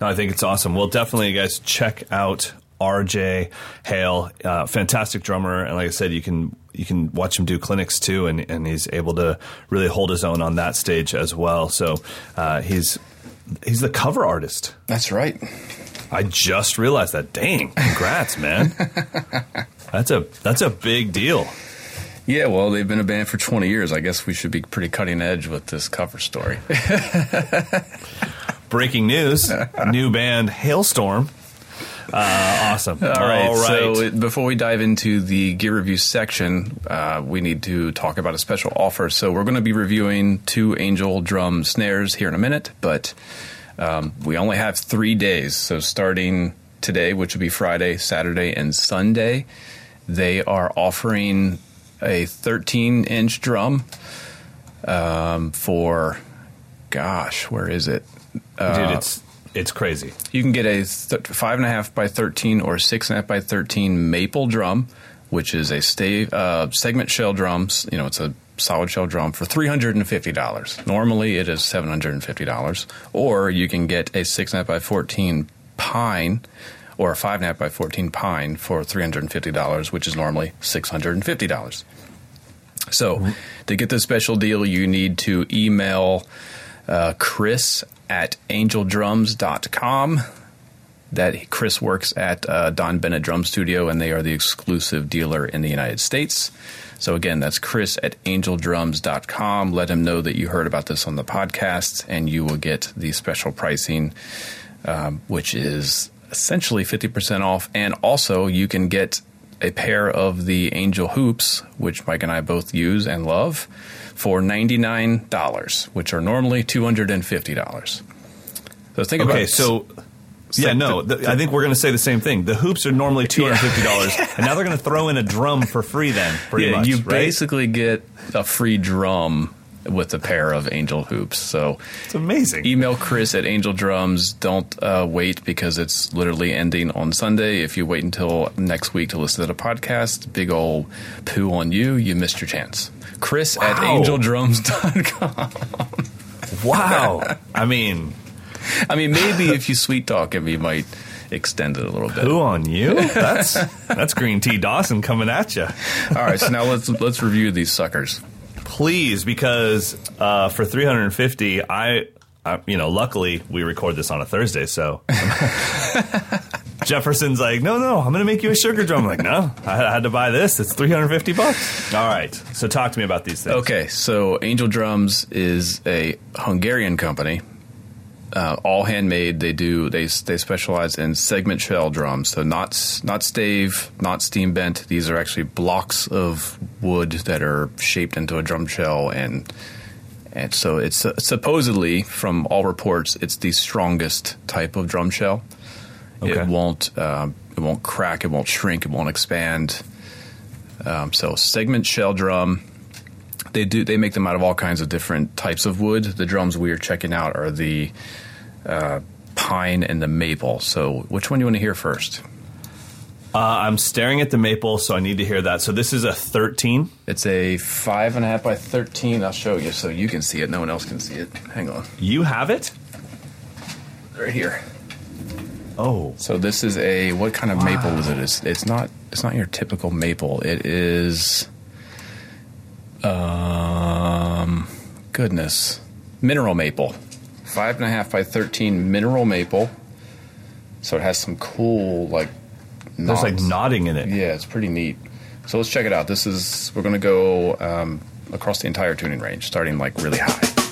No, I think it's awesome. Well, definitely, you guys check out Arejay Hale, uh, fantastic drummer, and like I said, you can you can watch him do clinics too, and and he's able to really hold his own on that stage as well. So uh, he's he's the cover artist. That's right. I just realized that. Dang, congrats, man. that's a that's a big deal. Yeah, well, they've been a band for 20 years. I guess we should be pretty cutting edge with this cover story. Breaking news: new band Halestorm. Uh, awesome. All right. All right. So it- before we dive into the gear review section, uh, we need to talk about a special offer. So we're going to be reviewing two Angel drum snares here in a minute, but um, we only have three days. So starting today, which will be Friday, Saturday, and Sunday, they are offering a 13 inch drum um, for, gosh, where is it? Dude, it's it's crazy. You can get a th- five and a half by thirteen or six and a half by thirteen maple drum, which is a stave uh, segment shell drums. You know, it's a solid shell drum for three hundred and fifty dollars. Normally, it is seven hundred and fifty dollars. Or you can get a six and a half by fourteen pine. Or a five and a half by fourteen pine for three hundred and fifty dollars, which is normally six hundred and fifty dollars. So, to get this special deal, you need to email uh, Chris at angeldrums.com. That Chris works at uh, Don Bennett Drum Studio, and they are the exclusive dealer in the United States. So, again, that's Chris at angeldrums.com. Let him know that you heard about this on the podcast, and you will get the special pricing, um, which is essentially 50% off. And also, you can get a pair of the Angel Hoops, which Mike and I both use and love, for $99, which are normally $250. So think Okay, about so yeah, no, the- I think we're going to say the same thing. The hoops are normally two hundred fifty dollars, and now they're going to throw in a drum for free. Then, pretty yeah, much, you right? basically get a free drum with a pair of Angel Hoops. So It's amazing. email Chris at Angel Drums. Don't uh, wait because it's literally ending on Sunday. If you wait until next week to listen to the podcast, big old poo on you. You missed your chance. Chris at Wow. angeldrums.com. Wow. I mean, I mean, maybe if you sweet talk him, you might extend it a little bit. who on you? That's that's Green Tea Dawson coming at you. All right, so now let's let's review these suckers. Please, because uh, for three hundred and fifty, I, I, you know, luckily we record this on a Thursday, so Jefferson's like, no, no, I'm to make you a sugar drum. I'm like, no, I had to buy this. It's three hundred fifty bucks. All right, so talk to me about these things. Okay, so Angel Drums is a Hungarian company, uh, all handmade. They do they they specialize in segment shell drums, so not not stave, not steam bent. These are actually blocks of wood that are shaped into a drum shell, and and so it's uh, supposedly from all reports, it's the strongest type of drum shell. Okay. It won't um, it won't crack, it won't shrink, it won't expand. Um, so segment shell drum they do they make them out of all kinds of different types of wood. The drums we are checking out are the uh, pine and the maple. So which one do you want to hear first? Uh, I'm staring at the maple, so I need to hear that. So this is a 13. It's a five and a half by thirteen. I'll show you so you can see it. No one else can see it. Hang on, You have it? right here. Oh, So this is a what kind of maple is it? It's, it's not it's not your typical maple. It is um goodness mineral maple, five and a half by thirteen mineral maple. So it has some cool like there's like nodding in it. Yeah, it's pretty neat. So let's check it out. This is we're going to go um, across the entire tuning range, starting like really high.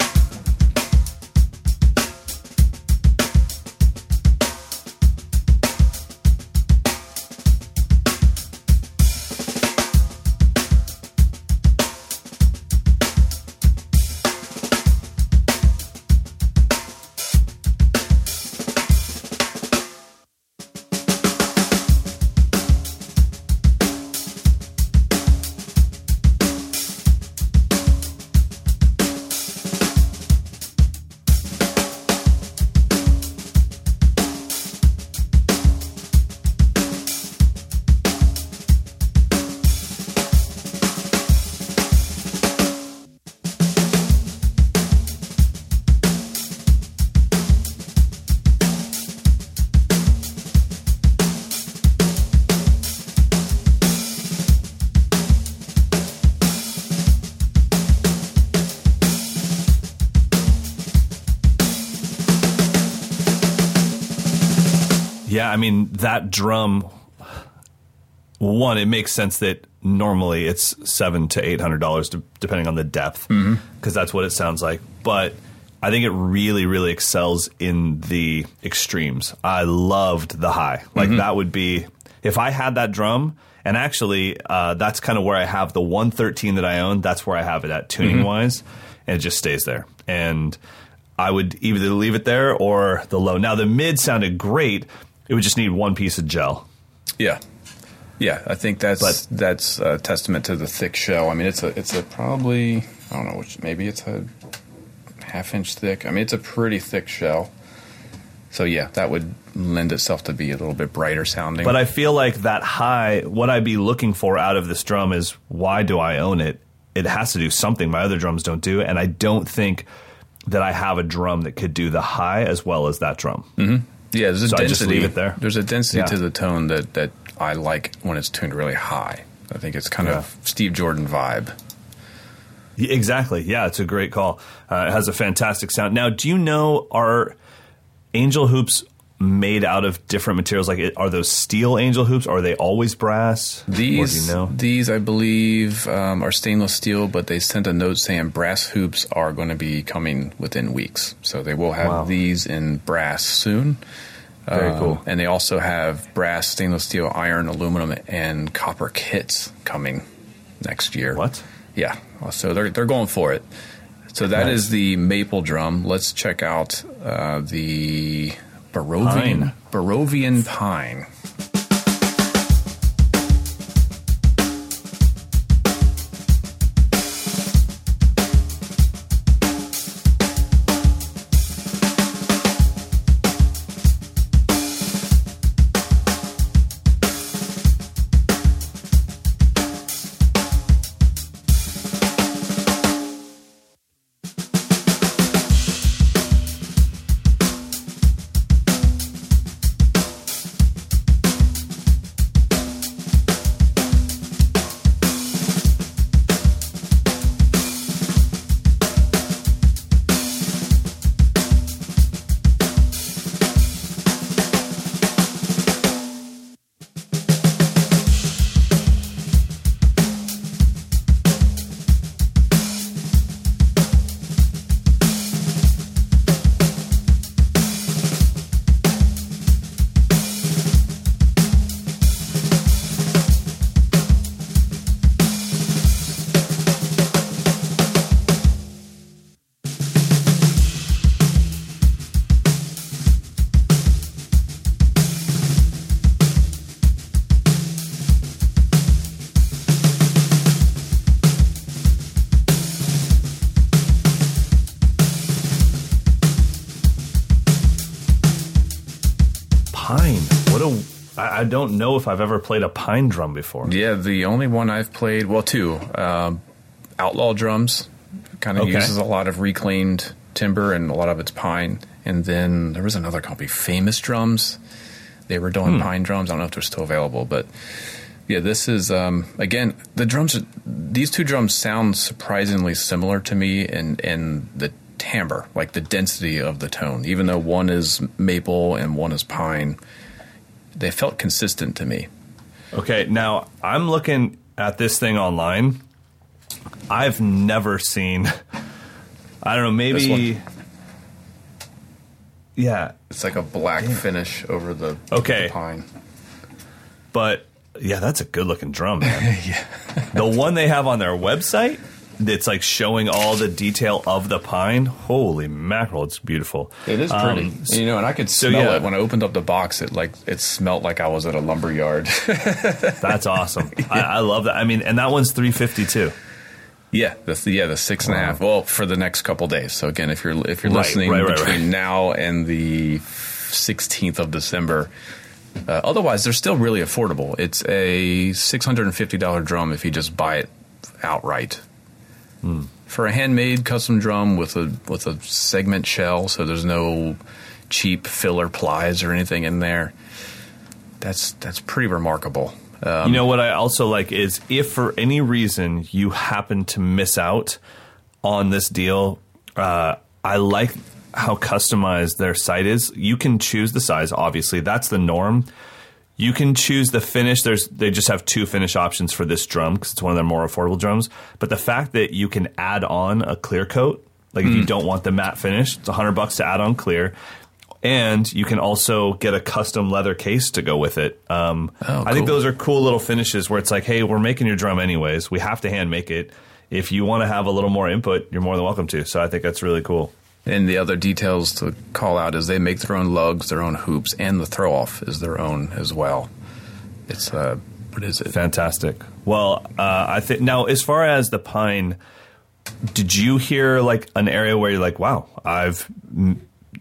That drum. One, it makes sense that normally it's seven to eight hundred dollars, depending on the depth, because mm-hmm. that's what it sounds like. But I think it really, really excels in the extremes. I loved the high. Like mm-hmm. that would be if I had that drum. And actually, uh, that's kind of where I have the 113 that I own. That's where I have it at tuning mm-hmm. wise, and it just stays there. And I would either leave it there or the low. Now the mid sounded great. It would just need one piece of gel. Yeah. Yeah, I think that's but, that's a testament to the thick shell. I mean, it's a it's a probably I don't know which maybe it's a half inch thick. I mean, it's a pretty thick shell. So yeah, that would lend itself to be a little bit brighter sounding. But I feel like that high, what I'd be looking for out of this drum is why do I own it? It has to do something my other drums don't do, and I don't think that I have a drum that could do the high as well as that drum. Mm-hmm. Yeah, there's a so density. there. There's a density yeah. to the tone that that I like when it's tuned really high. I think it's kind yeah. of Steve Jordan vibe. Exactly. Yeah, it's a great call. Uh, it has a fantastic sound. Now, do you know are angel hoops made out of different materials? Like, are those steel angel hoops? Or are they always brass? These, you know? these, I believe, um, are stainless steel, but they sent a note saying brass hoops are going to be coming within weeks. So they will have wow. these in brass soon. Very um, cool. And they also have brass, stainless steel, iron, aluminum, and copper kits coming next year. What? Yeah. So they're they're going for it. So that nice. is the maple drum. Let's check out uh, the Barovian pine. Barovian pine. Don't know if I've ever played a pine drum before. Yeah, the only one I've played, well, two, um, Outlaw Drums, kind of okay. uses a lot of reclaimed timber and a lot of it's pine. And then there was another company, Famous Drums. They were doing hmm. pine drums. I don't know if they're still available, but yeah, this is um, again the drums. These two drums sound surprisingly similar to me in in the timbre, like the density of the tone. Even though one is maple and one is pine, they felt consistent to me. Okay, now I'm looking at this thing online. I've never seen. I don't know. Maybe. Yeah, it's like a black finish over the okay the pine. But yeah, that's a good looking drum, man. yeah. the one they have on their website it's like showing all the detail of the pine. Holy mackerel, it's beautiful. It is pretty. Um, you know, and I could smell so, yeah. it when I opened up the box. It like it smelled like I was at a lumber yard. That's awesome. yeah. I, I, love that. I mean, and that one's three fifty two. Yeah, the yeah the six and a half. Well, for the next couple days. So again, if you're if you're right, listening right, right, between now and the sixteenth of December. Uh, otherwise, they're still really affordable. It's a six hundred and fifty dollar drum if you just buy it outright. Mm. For a handmade custom drum with a with a segment shell, so there's no cheap filler plies or anything in there. That's that's pretty remarkable. Um, you know what I also like is if for any reason you happen to miss out on this deal, uh, I like how customized their site is. You can choose the size. Obviously, that's the norm. You can choose the finish. There's they just have two finish options for this drum because it's one of their more affordable drums. But the fact that you can add on a clear coat, like if you don't want the matte finish, it's hundred bucks to add on clear. And you can also get a custom leather case to go with it. Um, Oh, I think cool. those are cool little finishes where it's like, hey, we're making your drum anyways. We have to hand make it. If you want to have a little more input, you're more than welcome to. So I think that's really cool. And the other details to call out is they make their own lugs, their own hoops, and the throw off is their own as well. It's uh, what is it? Fantastic. Well, uh, I think now as far as the pine, did you hear like an area where you're like, wow, I've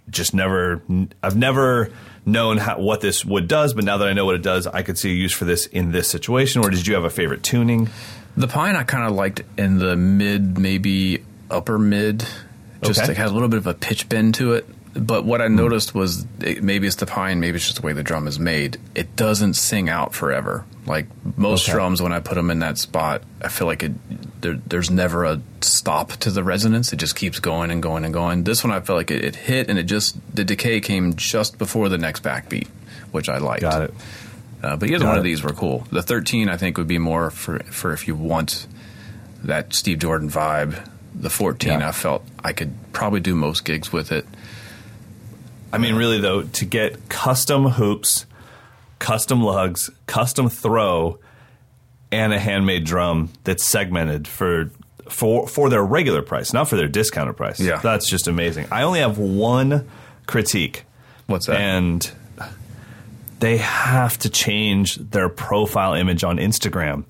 just never, I've never known how, what this wood does, but now that I know what it does, I could see a use for this in this situation. Or did you have a favorite tuning? The pine I kind of liked in the mid, maybe upper mid. Just Okay. it has a little bit of a pitch bend to it. But what I noticed was it, maybe it's the pine, maybe it's just the way the drum is made. It doesn't sing out forever. Like most Okay. drums, when I put them in that spot, I feel like it. There, there's never a stop to the resonance. It just keeps going and going and going. This one, I felt like it, it hit, and it just the decay came just before the next backbeat, which I liked. Got it. Uh, but either Got one it. of these were cool. The 13, I think, would be more for for if you want that Steve Jordan vibe. The 14, Yeah. I felt I could probably do most gigs with it. I mean, really though, to get custom hoops, custom lugs, custom throw, and a handmade drum that's segmented for for for their regular price, not for their discounted price. Yeah. that's just amazing. I only have one critique, What's that? and they have to change their profile image on Instagram.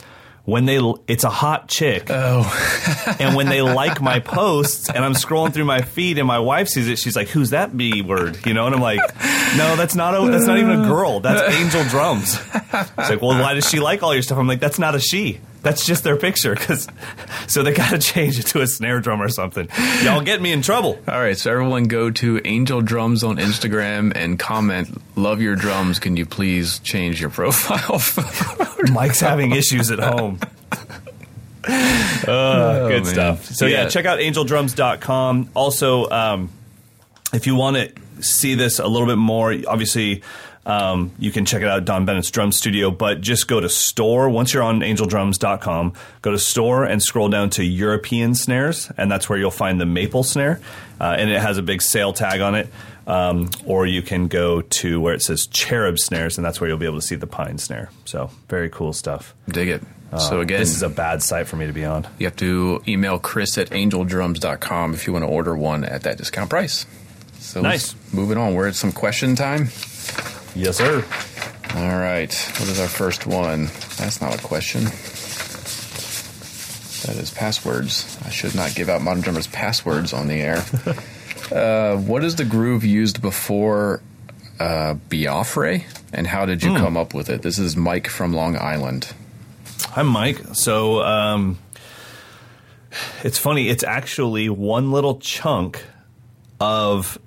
When they, it's a hot chick. Oh. and when they like my posts and I'm scrolling through my feed and my wife sees it, she's like, who's that B word? You know? And I'm like, no, that's not a, that's not even a girl. That's Angel Drums. It's like, well, why does she like all your stuff? I'm like, that's not a she. That's just their picture. Cause so they got to change it to a snare drum or something. Y'all get me in trouble. All right, so everyone go to Angel Drums on Instagram and comment, "Love your drums. Can you please change your profile?" Mike's having issues at home. Uh, good man. stuff. So yeah, Yeah. check out angeldrums.com. Also, um, if you want to see this a little bit more, obviously um, you can check it out at Don Bennett's Drum Studio, but just go to store. Once you're on angeldrums.com, go to store and scroll down to European snares, and that's where you'll find the maple snare. Uh, and it has a big sale tag on it. Um, or you can go to where it says cherub snares, and that's where you'll be able to see the pine snare. So, very cool stuff. Dig it. so again, This is a bad site for me to be on. you have to email Chris at angeldrums.com if you want to order one at that discount price. So Nice. moving on, we're at some question time. Yes, sir. All right. What is our first one? That's not a question. That is passwords. I should not give out Modern Drummers passwords on the air. uh, what is the groove used before uh, Biafre, and how did you come up with it? This is Mike from Long Island. Hi, Mike. So, um, it's funny. It's actually one little chunk of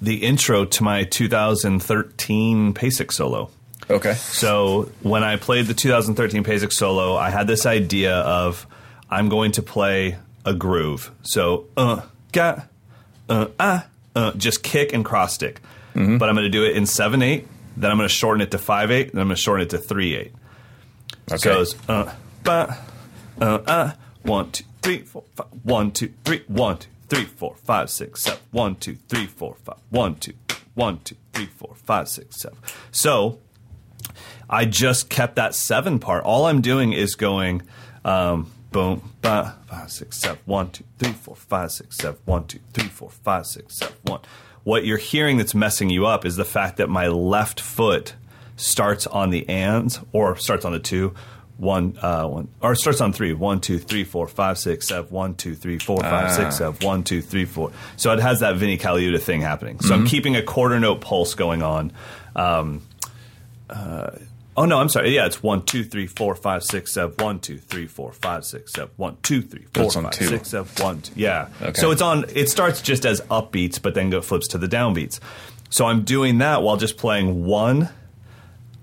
the intro to my 2013 PASIC solo. Okay. So when I played the 2013 PASIC solo, I had this idea of I'm going to play a groove. So uh ga uh ah uh just kick and cross stick. But I'm going to do it in 7 8, then I'm going to shorten it to 5 8, then I'm going to shorten it to 3 8. Okay. So it's uh ba uh uh one two three four five one two three one two three four five six seven one two three four five one two one two three four five six seven. So I just kept that seven part. All I'm doing is going um, boom, ba, five, six, seven, one, two, three, four, five, six, seven, one, two, three, four, five, six, seven, one. What you're hearing that's messing you up is the fact that my left foot starts on the ands or starts on the two. One, uh, one, or starts on three. One, two, three, four, five, six, seven. One, two, three, four, five, six, seven. One, two, three, four. So it has that Vinnie Colaiuta thing happening. So I'm keeping a quarter note pulse going on. Um, uh, Oh no, I'm sorry. Yeah, it's one, two, three, four, five, six, seven. One, two, three, four, five, six, seven. One, two, three, four, That's five, two. six, seven. One, two. Yeah. Okay. So it's on. It starts just as upbeats, but then go flips to the downbeats. So I'm doing that while just playing one,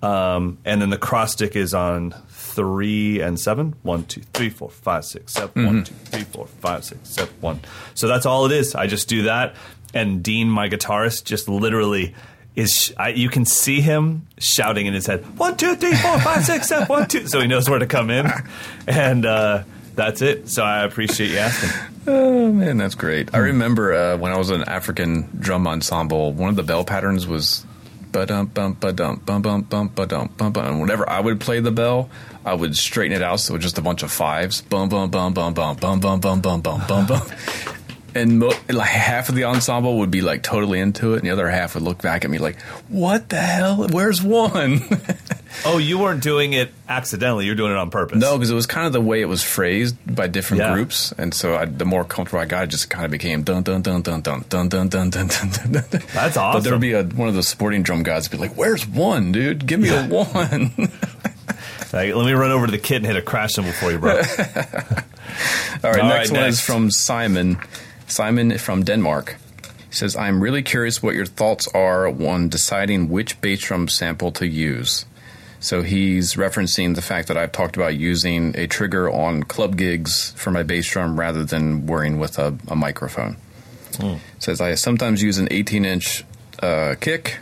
um, and then the cross stick is on three and seven. One, two, three, four, five, six, seven. Mm-hmm. One, two, three, four, five, six, seven. One. So that's all it is. I just do that. and Dean, my guitarist, just literally is I, you can see him shouting in his head one two three four five six seven one two so he knows where to come in and uh, that's it so I appreciate you asking Oh man, that's great. I remember uh, when I was in an African drum ensemble, one of the bell patterns was ba-dum bum ba-dum bum bum bum ba-dum bum bum. And whenever I would play the bell, I would straighten it out so it was just a bunch of fives. Bum bum bum bum bum bum bum bum bum bum bum bum. And mo- like half of the ensemble would be like totally into it, and the other half would look back at me like, "What the hell? Where's one?" oh you weren't doing it accidentally you're doing it on purpose No, because it was kind of the way it was phrased by different Yeah. groups, and so I, the more comfortable I got, it just kind of became dun dun dun dun dun dun dun dun dun dun dun. dun. That's But there'd be a, one of the supporting drum guys be like, "Where's one, dude? Give me a one." Like, let me run over to the kit and hit a crash cymbal for you bro All right, All next right, one is from Simon. Simon from Denmark. He says, "I'm really curious what your thoughts are on deciding which bass drum sample to use." So he's referencing the fact that I've talked about using a trigger on club gigs for my bass drum rather than worrying with a, a microphone. Says I sometimes use an 18 inch uh, kick.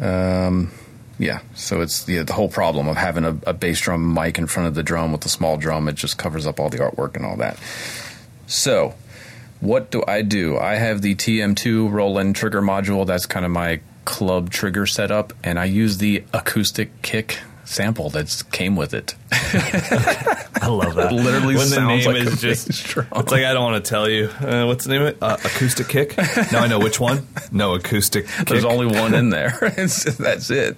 Um, yeah, so it's yeah, the whole problem of having a, a bass drum mic in front of the drum with a small drum. It just covers up all the artwork and all that. So, what do I do? I have the TM2 Roland trigger module. That's kind of my club trigger setup, and I use the acoustic kick sample that came with it. I love that. It literally when the sounds name like a is just. bass drum. It's like I don't want to tell you. Uh, what's the name of it? Uh, acoustic kick. No, I know which one. No acoustic. Kick. There's only one in there. That's it.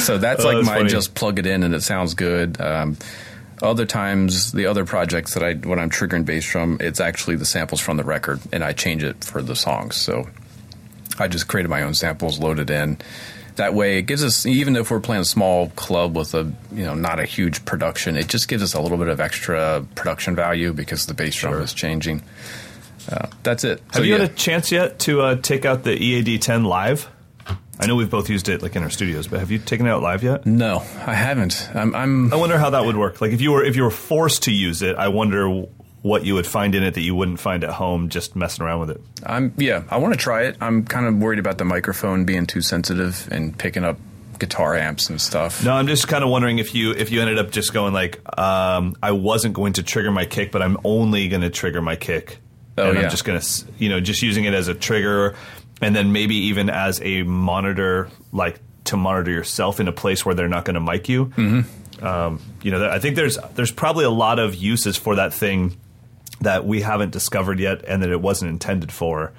So that's Oh, like that's my funny. just plug it in and it sounds good. Um, other times, the other projects that I when I'm triggering bass drum, it's actually the samples from the record, and I change it for the songs. So I just created my own samples, loaded in. That way, it gives us even if we're playing a small club with a you know not a huge production, it just gives us a little bit of extra production value because the bass drum is changing. Uh, that's it. Have So, you yeah. had a chance yet to uh, take out the EAD 10 live? I know we've both used it like in our studios, but have you taken it out live yet? No, I haven't. I'm, I'm I wonder how that would work. Like if you were if you were forced to use it, I wonder what you would find in it that you wouldn't find at home just messing around with it. I'm yeah, I want to try it. I'm kind of worried about the microphone being too sensitive and picking up guitar amps and stuff. No, I'm just kind of wondering if you if you ended up just going like um, I wasn't going to trigger my kick, but I'm only going to trigger my kick, Oh, and yeah. I'm just going to you know just using it as a trigger, and then maybe even as a monitor, like to monitor yourself in a place where they're not going to mic you. Mm-hmm. Um, you know, I think there's there's probably a lot of uses for that thing that we haven't discovered yet, and that it wasn't intended for.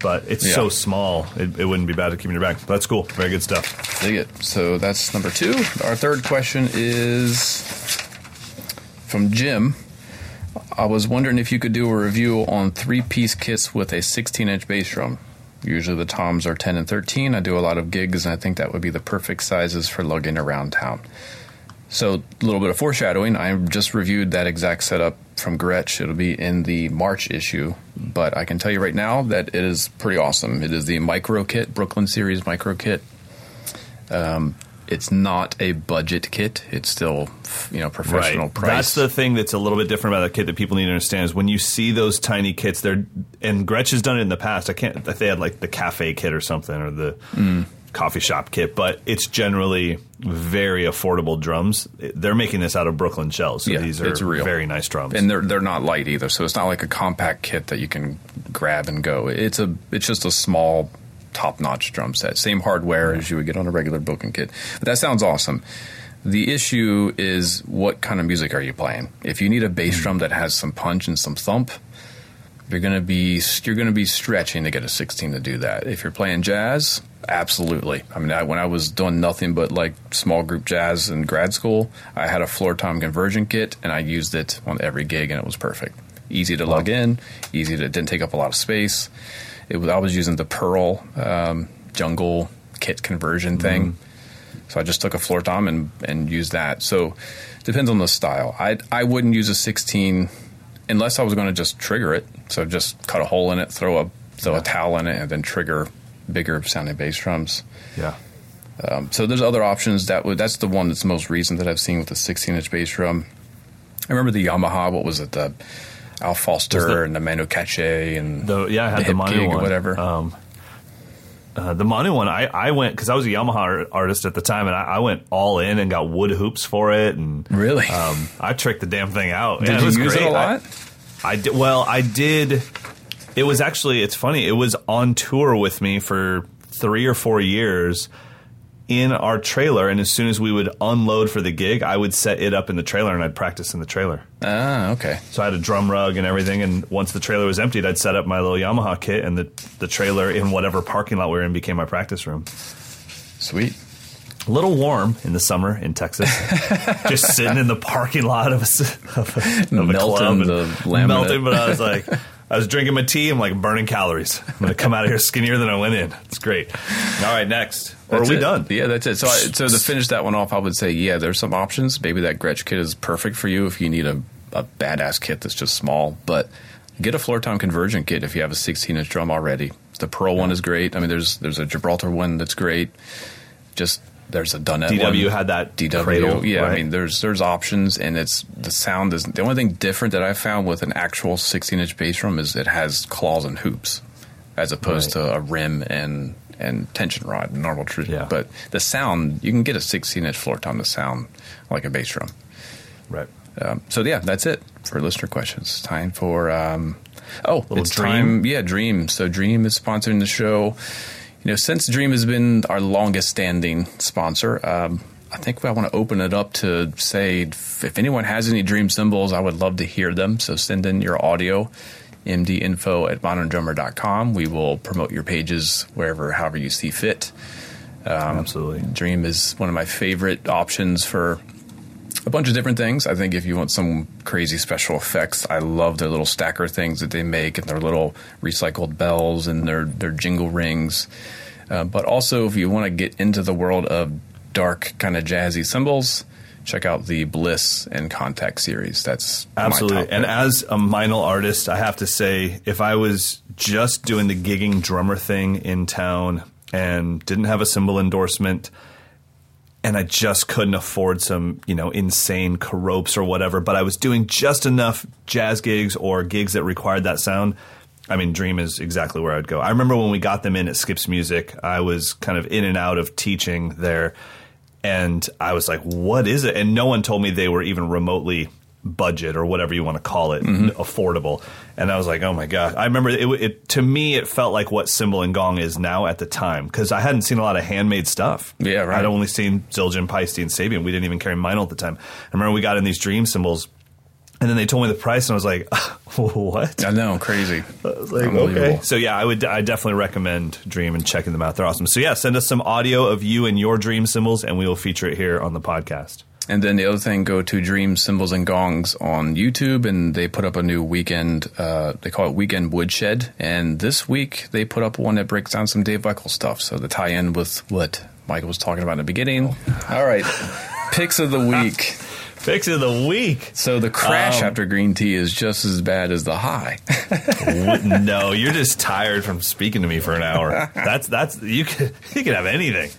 But it's Yeah. so small, it, it wouldn't be bad to keep in your back. But that's cool. Very good stuff. Dig it. So that's number two. Our third question is from Jim. I was wondering if you could do a review on three piece kits with a 16 inch bass drum. Usually the toms are 10 and 13. I do a lot of gigs, and I think that would be the perfect sizes for lugging around town. So, a little bit of foreshadowing. I just reviewed that exact setup from Gretsch. It'll be in the March issue, but I can tell you right now that it is pretty awesome. It is the Micro Kit, Brooklyn Series Micro Kit. Um, it's not a budget kit. It's still, you know, professional price. That's the thing that's a little bit different about the kit that people need to understand is when you see those tiny kits, they're and Gretsch has done it in the past. I can't they had like the cafe kit or something or the Mm. coffee shop kit, but it's generally very affordable drums. They're making this out of Brooklyn shells, so Yeah, these are very nice drums. and they're they're not light either. So it's not like a compact kit that you can grab and go. It's a it's just a small top notch drum set. Same hardware as you would get on a regular Brooklyn kit. But that sounds awesome. The issue is what kind of music are you playing? If you need a bass drum that has some punch and some thump, you're gonna be you're gonna be stretching to get a 16 to do that. If you're playing jazz, absolutely. I mean, I, when I was doing nothing but like small group jazz in grad school, I had a floor tom conversion kit and I used it on every gig and it was perfect. Easy to lug in, easy to didn't take up a lot of space. It was I was using the Pearl um, Jungle kit conversion thing. So I just took a floor tom and, and used that. So depends on the style. I I wouldn't use a 16 unless I was going to just trigger it. So just cut a hole in it, throw a throw a towel in it, and then trigger bigger sounding bass drums. yeah. Um, so there's other options. That would that's the one that's most recent that I've seen with the 16 inch bass drum. I remember the Yamaha. What was it? The Al Foster the- and the Manu Katché and The, yeah, I had the the, hip Manu gig, one. whatever. Um, uh, the Manu one, I, I went because I was a Yamaha artist at the time, and I, I went all in and got wood hoops for it, and Really? um, I tricked the damn thing out. Did Yeah, you was use it great. a lot? I, I did. Well, I did. It was actually. It's funny. It was on tour with me for three or four years in our trailer, and as soon as we would unload for the gig, I would set it up in the trailer and I'd practice in the trailer. ah, okay. So I had a drum rug and everything, and once the trailer was emptied, I'd set up my little Yamaha kit, and the the trailer in whatever parking lot we were in became my practice room. Sweet. A little warm in the summer in Texas, just sitting in the parking lot of a, of a, of a Melting club and the laminate. melting. But I was like, I was drinking my tea. I'm like burning calories. I'm gonna come out of here skinnier than I went in. It's great. All right, next. Or are we it. done? Yeah, that's it. So, I, so to finish that one off, I would say, yeah, there's some options. Maybe that Gretsch kit is perfect for you if you need a, a badass kit that's just small. But get a floor tom conversion kit if you have a 16 inch drum already. The Pearl one is great. I mean, there's there's a Gibraltar one that's great. Just there's a Dunnet DW one. had that DW. cradle, yeah, I mean, there's there's options, and it's the sound is the only thing different that I found with an actual 16 inch bass drum is it has claws and hoops, as opposed Right. to a rim and and tension rod, normal true. Yeah. But the sound, you can get a 16 inch floor tom to sound like a bass drum. Right. Um, so yeah, that's it for listener questions. Time for um, oh, Little it's Dream? time. Yeah, Dream. So Dream is sponsoring the show. You know, since Dream has been our longest standing sponsor, um, I think I want to open it up to say if, anyone has any Dream cymbals, I would love to hear them. So send in your audio. mdinfo at moderndrummer.com. We will promote your pages wherever, however you see fit. Um, Absolutely. Dream is one of my favorite options for a bunch of different things. I think if you want some crazy special effects, I love their little stacker things that they make and their little recycled bells and their their jingle rings. Uh, but also, if you want to get into the world of dark kind of jazzy cymbals, check out the Bliss and Contact series. That's Absolutely. And as a Meinl artist, I have to say, if I was just doing the gigging drummer thing in town and didn't have a cymbal endorsement, and I just couldn't afford some, you know, insane ropes or whatever, but I was doing just enough jazz gigs or gigs that required that sound. I mean, Dream is exactly where I'd go. I remember when we got them in at Skips Music, I was kind of in and out of teaching there, and I was like, what is it? And no one told me they were even remotely budget or whatever you want to call it, mm-hmm. affordable. And I was like, oh my god! I remember it, it. To me, it felt like what Cymbal and Gong is now at the time because I hadn't seen a lot of handmade stuff. Yeah, right. I'd only seen Zildjian, Paiste, and Sabian. We didn't even carry Meinl at the time. I remember we got in these dream cymbals, and then they told me the price, and I was like, what? I know, crazy. Like, Unbelievable. okay. So yeah, I would I definitely recommend Dream and checking them out. They're awesome. So yeah, send us some audio of you and your dream cymbals, and we will feature it here on the podcast. And then the other thing, go to Dream Cymbals, and Gongs on YouTube, and they put up a new weekend. Uh, they call it Weekend Woodshed, and this week they put up one that breaks down some Dave Weckl stuff. So the tie-in with what Michael was talking about in the beginning. All right, picks of the week. Fix of the week. So the crash Um, after green tea is just as bad as the high. no, you're just tired from speaking to me for an hour. That's that's you could you could have anything.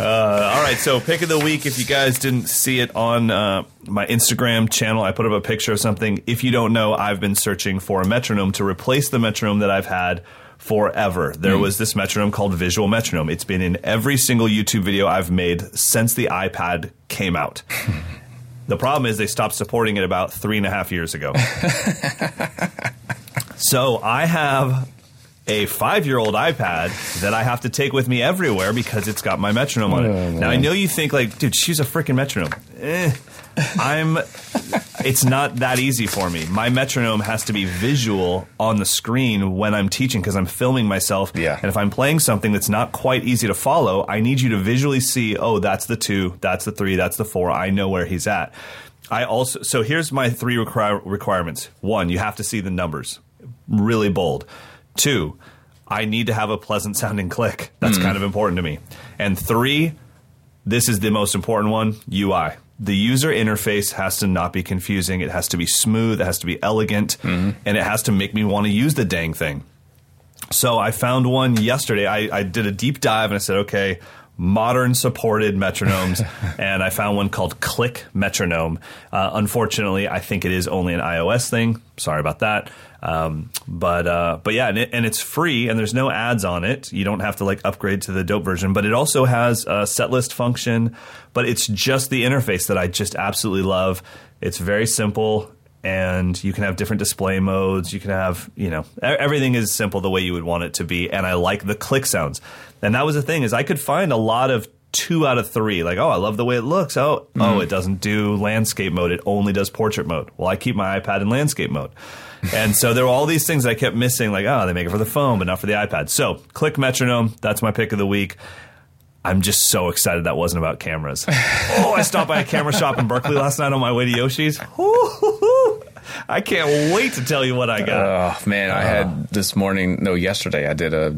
Uh, all right, so pick of the week. If you guys didn't see it on uh, my Instagram channel, I put up a picture of something. If you don't know, I've been searching for a metronome to replace the metronome that I've had forever. There was this metronome called Visual Metronome. It's been in every single YouTube video I've made since the iPad came out. The problem is they stopped supporting it about three and a half years ago. so I have a five year old iPad that I have to take with me everywhere because it's got my metronome on it. now I know you think like, dude, she's a freaking metronome. Eh, I'm. It's not that easy for me. My metronome has to be visual on the screen when I'm teaching because I'm filming myself. Yeah. And if I'm playing something that's not quite easy to follow, I need you to visually see. Oh, that's the two. That's the three. That's the four. I know where he's at. I also. So here's my three requir- requirements. One, you have to see the numbers, really bold. Two, I need to have a pleasant sounding click. That's kind of important to me. And three, this is the most important one UI. The user interface has to not be confusing. It has to be smooth. It has to be elegant. And it has to make me want to use the dang thing. So I found one yesterday. I, I did a deep dive and I said, okay, modern supported metronomes, and I found one called Click Metronome. Uh, unfortunately, I think it is only an iOS thing. Sorry about that. Um, but uh, but yeah, and, it, and, it's free, and there's no ads on it. You don't have to like upgrade to the dope version. But it also has a set list function. But it's just the interface that I just absolutely love. It's very simple and you can have different display modes. You can have, you know, everything is simple the way you would want it to be. And I like the click sounds. And that was the thing is I could find a lot of two out of three. Like, oh, I love the way it looks. Oh, mm. oh, it doesn't do landscape mode. It only does portrait mode. Well, I keep my iPad in landscape mode. And so there were all these things that I kept missing. Like, oh, they make it for the phone, but not for the iPad. So, click metronome. That's my pick of the week. I'm just so excited that wasn't about cameras. oh, I stopped by a camera shop in Berkeley last night on my way to Yoshi's. I can't wait to tell you what I got. Oh man, I had uh. this morning. No, yesterday I did a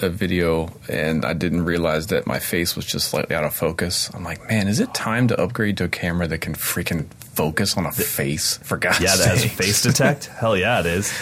a video and I didn't realize that my face was just slightly out of focus. I'm like, man, is it time to upgrade to a camera that can freaking focus on a face? For God's yeah, that has face detect. Hell yeah, it is.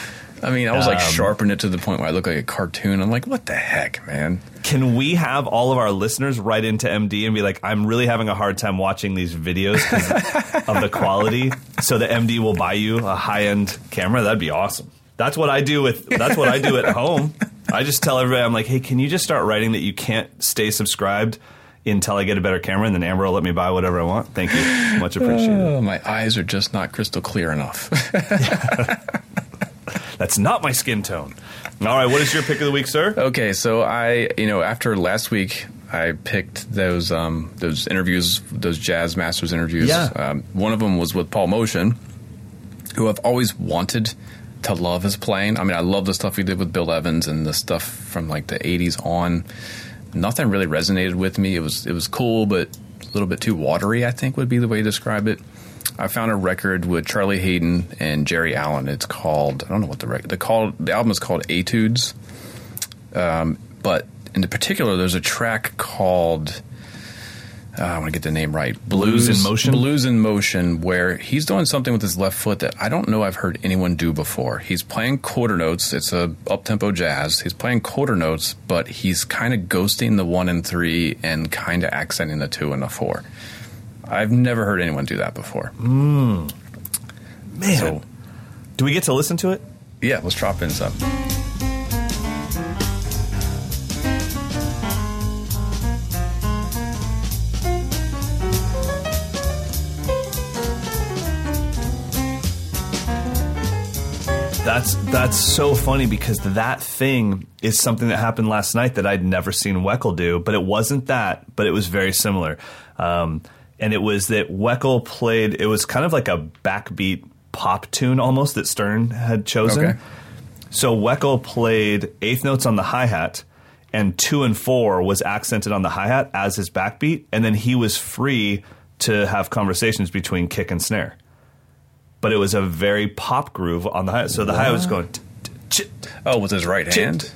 I mean, I was like um, sharpening it to the point where I look like a cartoon. I'm like, what the heck, man? Can we have all of our listeners write into MD and be like, I'm really having a hard time watching these videos of the quality, so the MD will buy you a high end camera? That'd be awesome. That's what I do with. That's what I do at home. I just tell everybody, I'm like, hey, can you just start writing that you can't stay subscribed until I get a better camera, and then Amber will let me buy whatever I want. Thank you, much appreciated. Oh, my eyes are just not crystal clear enough. That's not my skin tone. All right, what is your pick of the week, sir? Okay, so I, you know, after last week, I picked those um, those interviews, those Jazz Masters interviews. Yeah. Um, one of them was with Paul Motian, who I've always wanted to love his playing. I mean, I love the stuff he did with Bill Evans and the stuff from like the '80s on. Nothing really resonated with me. It was it was cool, but a little bit too watery. I think would be the way to describe it. I found a record with Charlie Haden and Geri Allen. It's called I don't know what the record the called the album is called Etudes, um, but in particular there's a track called uh, I want to get the name right. Blues, Blues, in Motian. Blues in Motian, where he's doing something with his left foot that I don't know I've heard anyone do before. He's playing quarter notes. It's a up tempo jazz. He's playing quarter notes, but he's kind of ghosting the one and three and kind of accenting the two and the four. I've never heard anyone do that before. Mm. Man. So, do we get to listen to it? Yeah, let's drop in some. That's that's so funny because that thing is something that happened last night that I'd never seen Weckl do, but it wasn't that, but it was very similar. Um, and it was that Weckl played. It was kind of like a backbeat pop tune almost that Stern had chosen. Okay. So Weckl played eighth notes on the hi hat, and two and four was accented on the hi hat as his backbeat, and then he was free to have conversations between kick and snare. But it was a very pop groove on the hi. So the hi was going. Oh, with his right hand.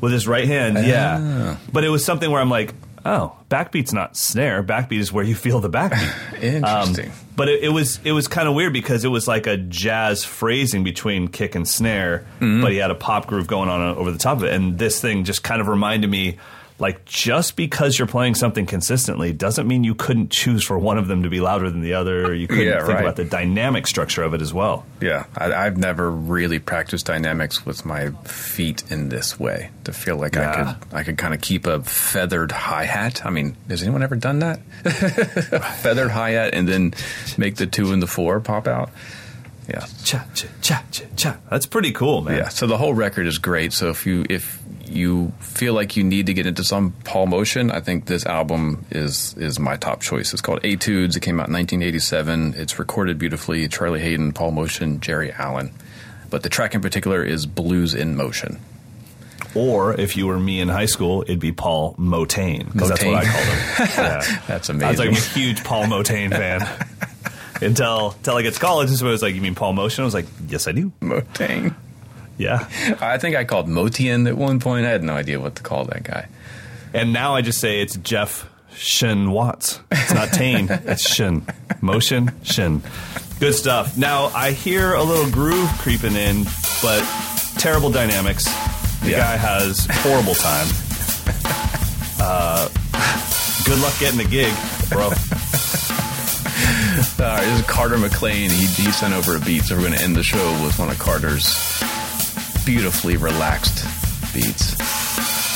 With his right hand, yeah. Ah. But it was something where I'm like, oh, backbeat's not snare. Backbeat is where you feel the backbeat. Interesting. Um, but it, it, was it was kind of weird because it was like a jazz phrasing between kick and snare, mm-hmm. but he had a pop groove going on over the top of it, and this thing just kind of reminded me like just because you're playing something consistently doesn't mean you couldn't choose for one of them to be louder than the other. Or you couldn't yeah, think right. about the dynamic structure of it as well. Yeah, I, have never really practiced dynamics with my feet in this way to feel like yeah. I could I could kind of keep a feathered hi hat. I mean, has anyone ever done that? feathered hi hat and then make the two and the four pop out. Yeah, cha cha cha cha cha. That's pretty cool, man. Yeah. So the whole record is great. So if you if you feel like you need to get into some Paul Motian, I think this album is is my top choice. It's called Etudes. It came out in 1987. It's recorded beautifully. Charlie Haden, Paul Motian, Geri Allen. But the track in particular is Blues in Motian. Or if you were me in high school, it'd be Paul Motaine because that's what I called him. Yeah. that's amazing. I was like a huge Paul Motaine fan. until until I get to college, and somebody was like, "You mean Paul Motian?" I was like, "Yes, I do." Motaine. Yeah. I think I called Motian at one point. I had no idea what to call that guy. And now I just say it's Jeff Shin Watts. It's not Tane, it's Shin. Motian, Shin. Good stuff. Now I hear a little groove creeping in, but terrible dynamics. The yeah. guy has horrible time. Uh, Good luck getting a gig, bro. All right, this is Carter McLean. He, he sent over a beat, so we're going to end the show with one of Carter's beautifully relaxed beats.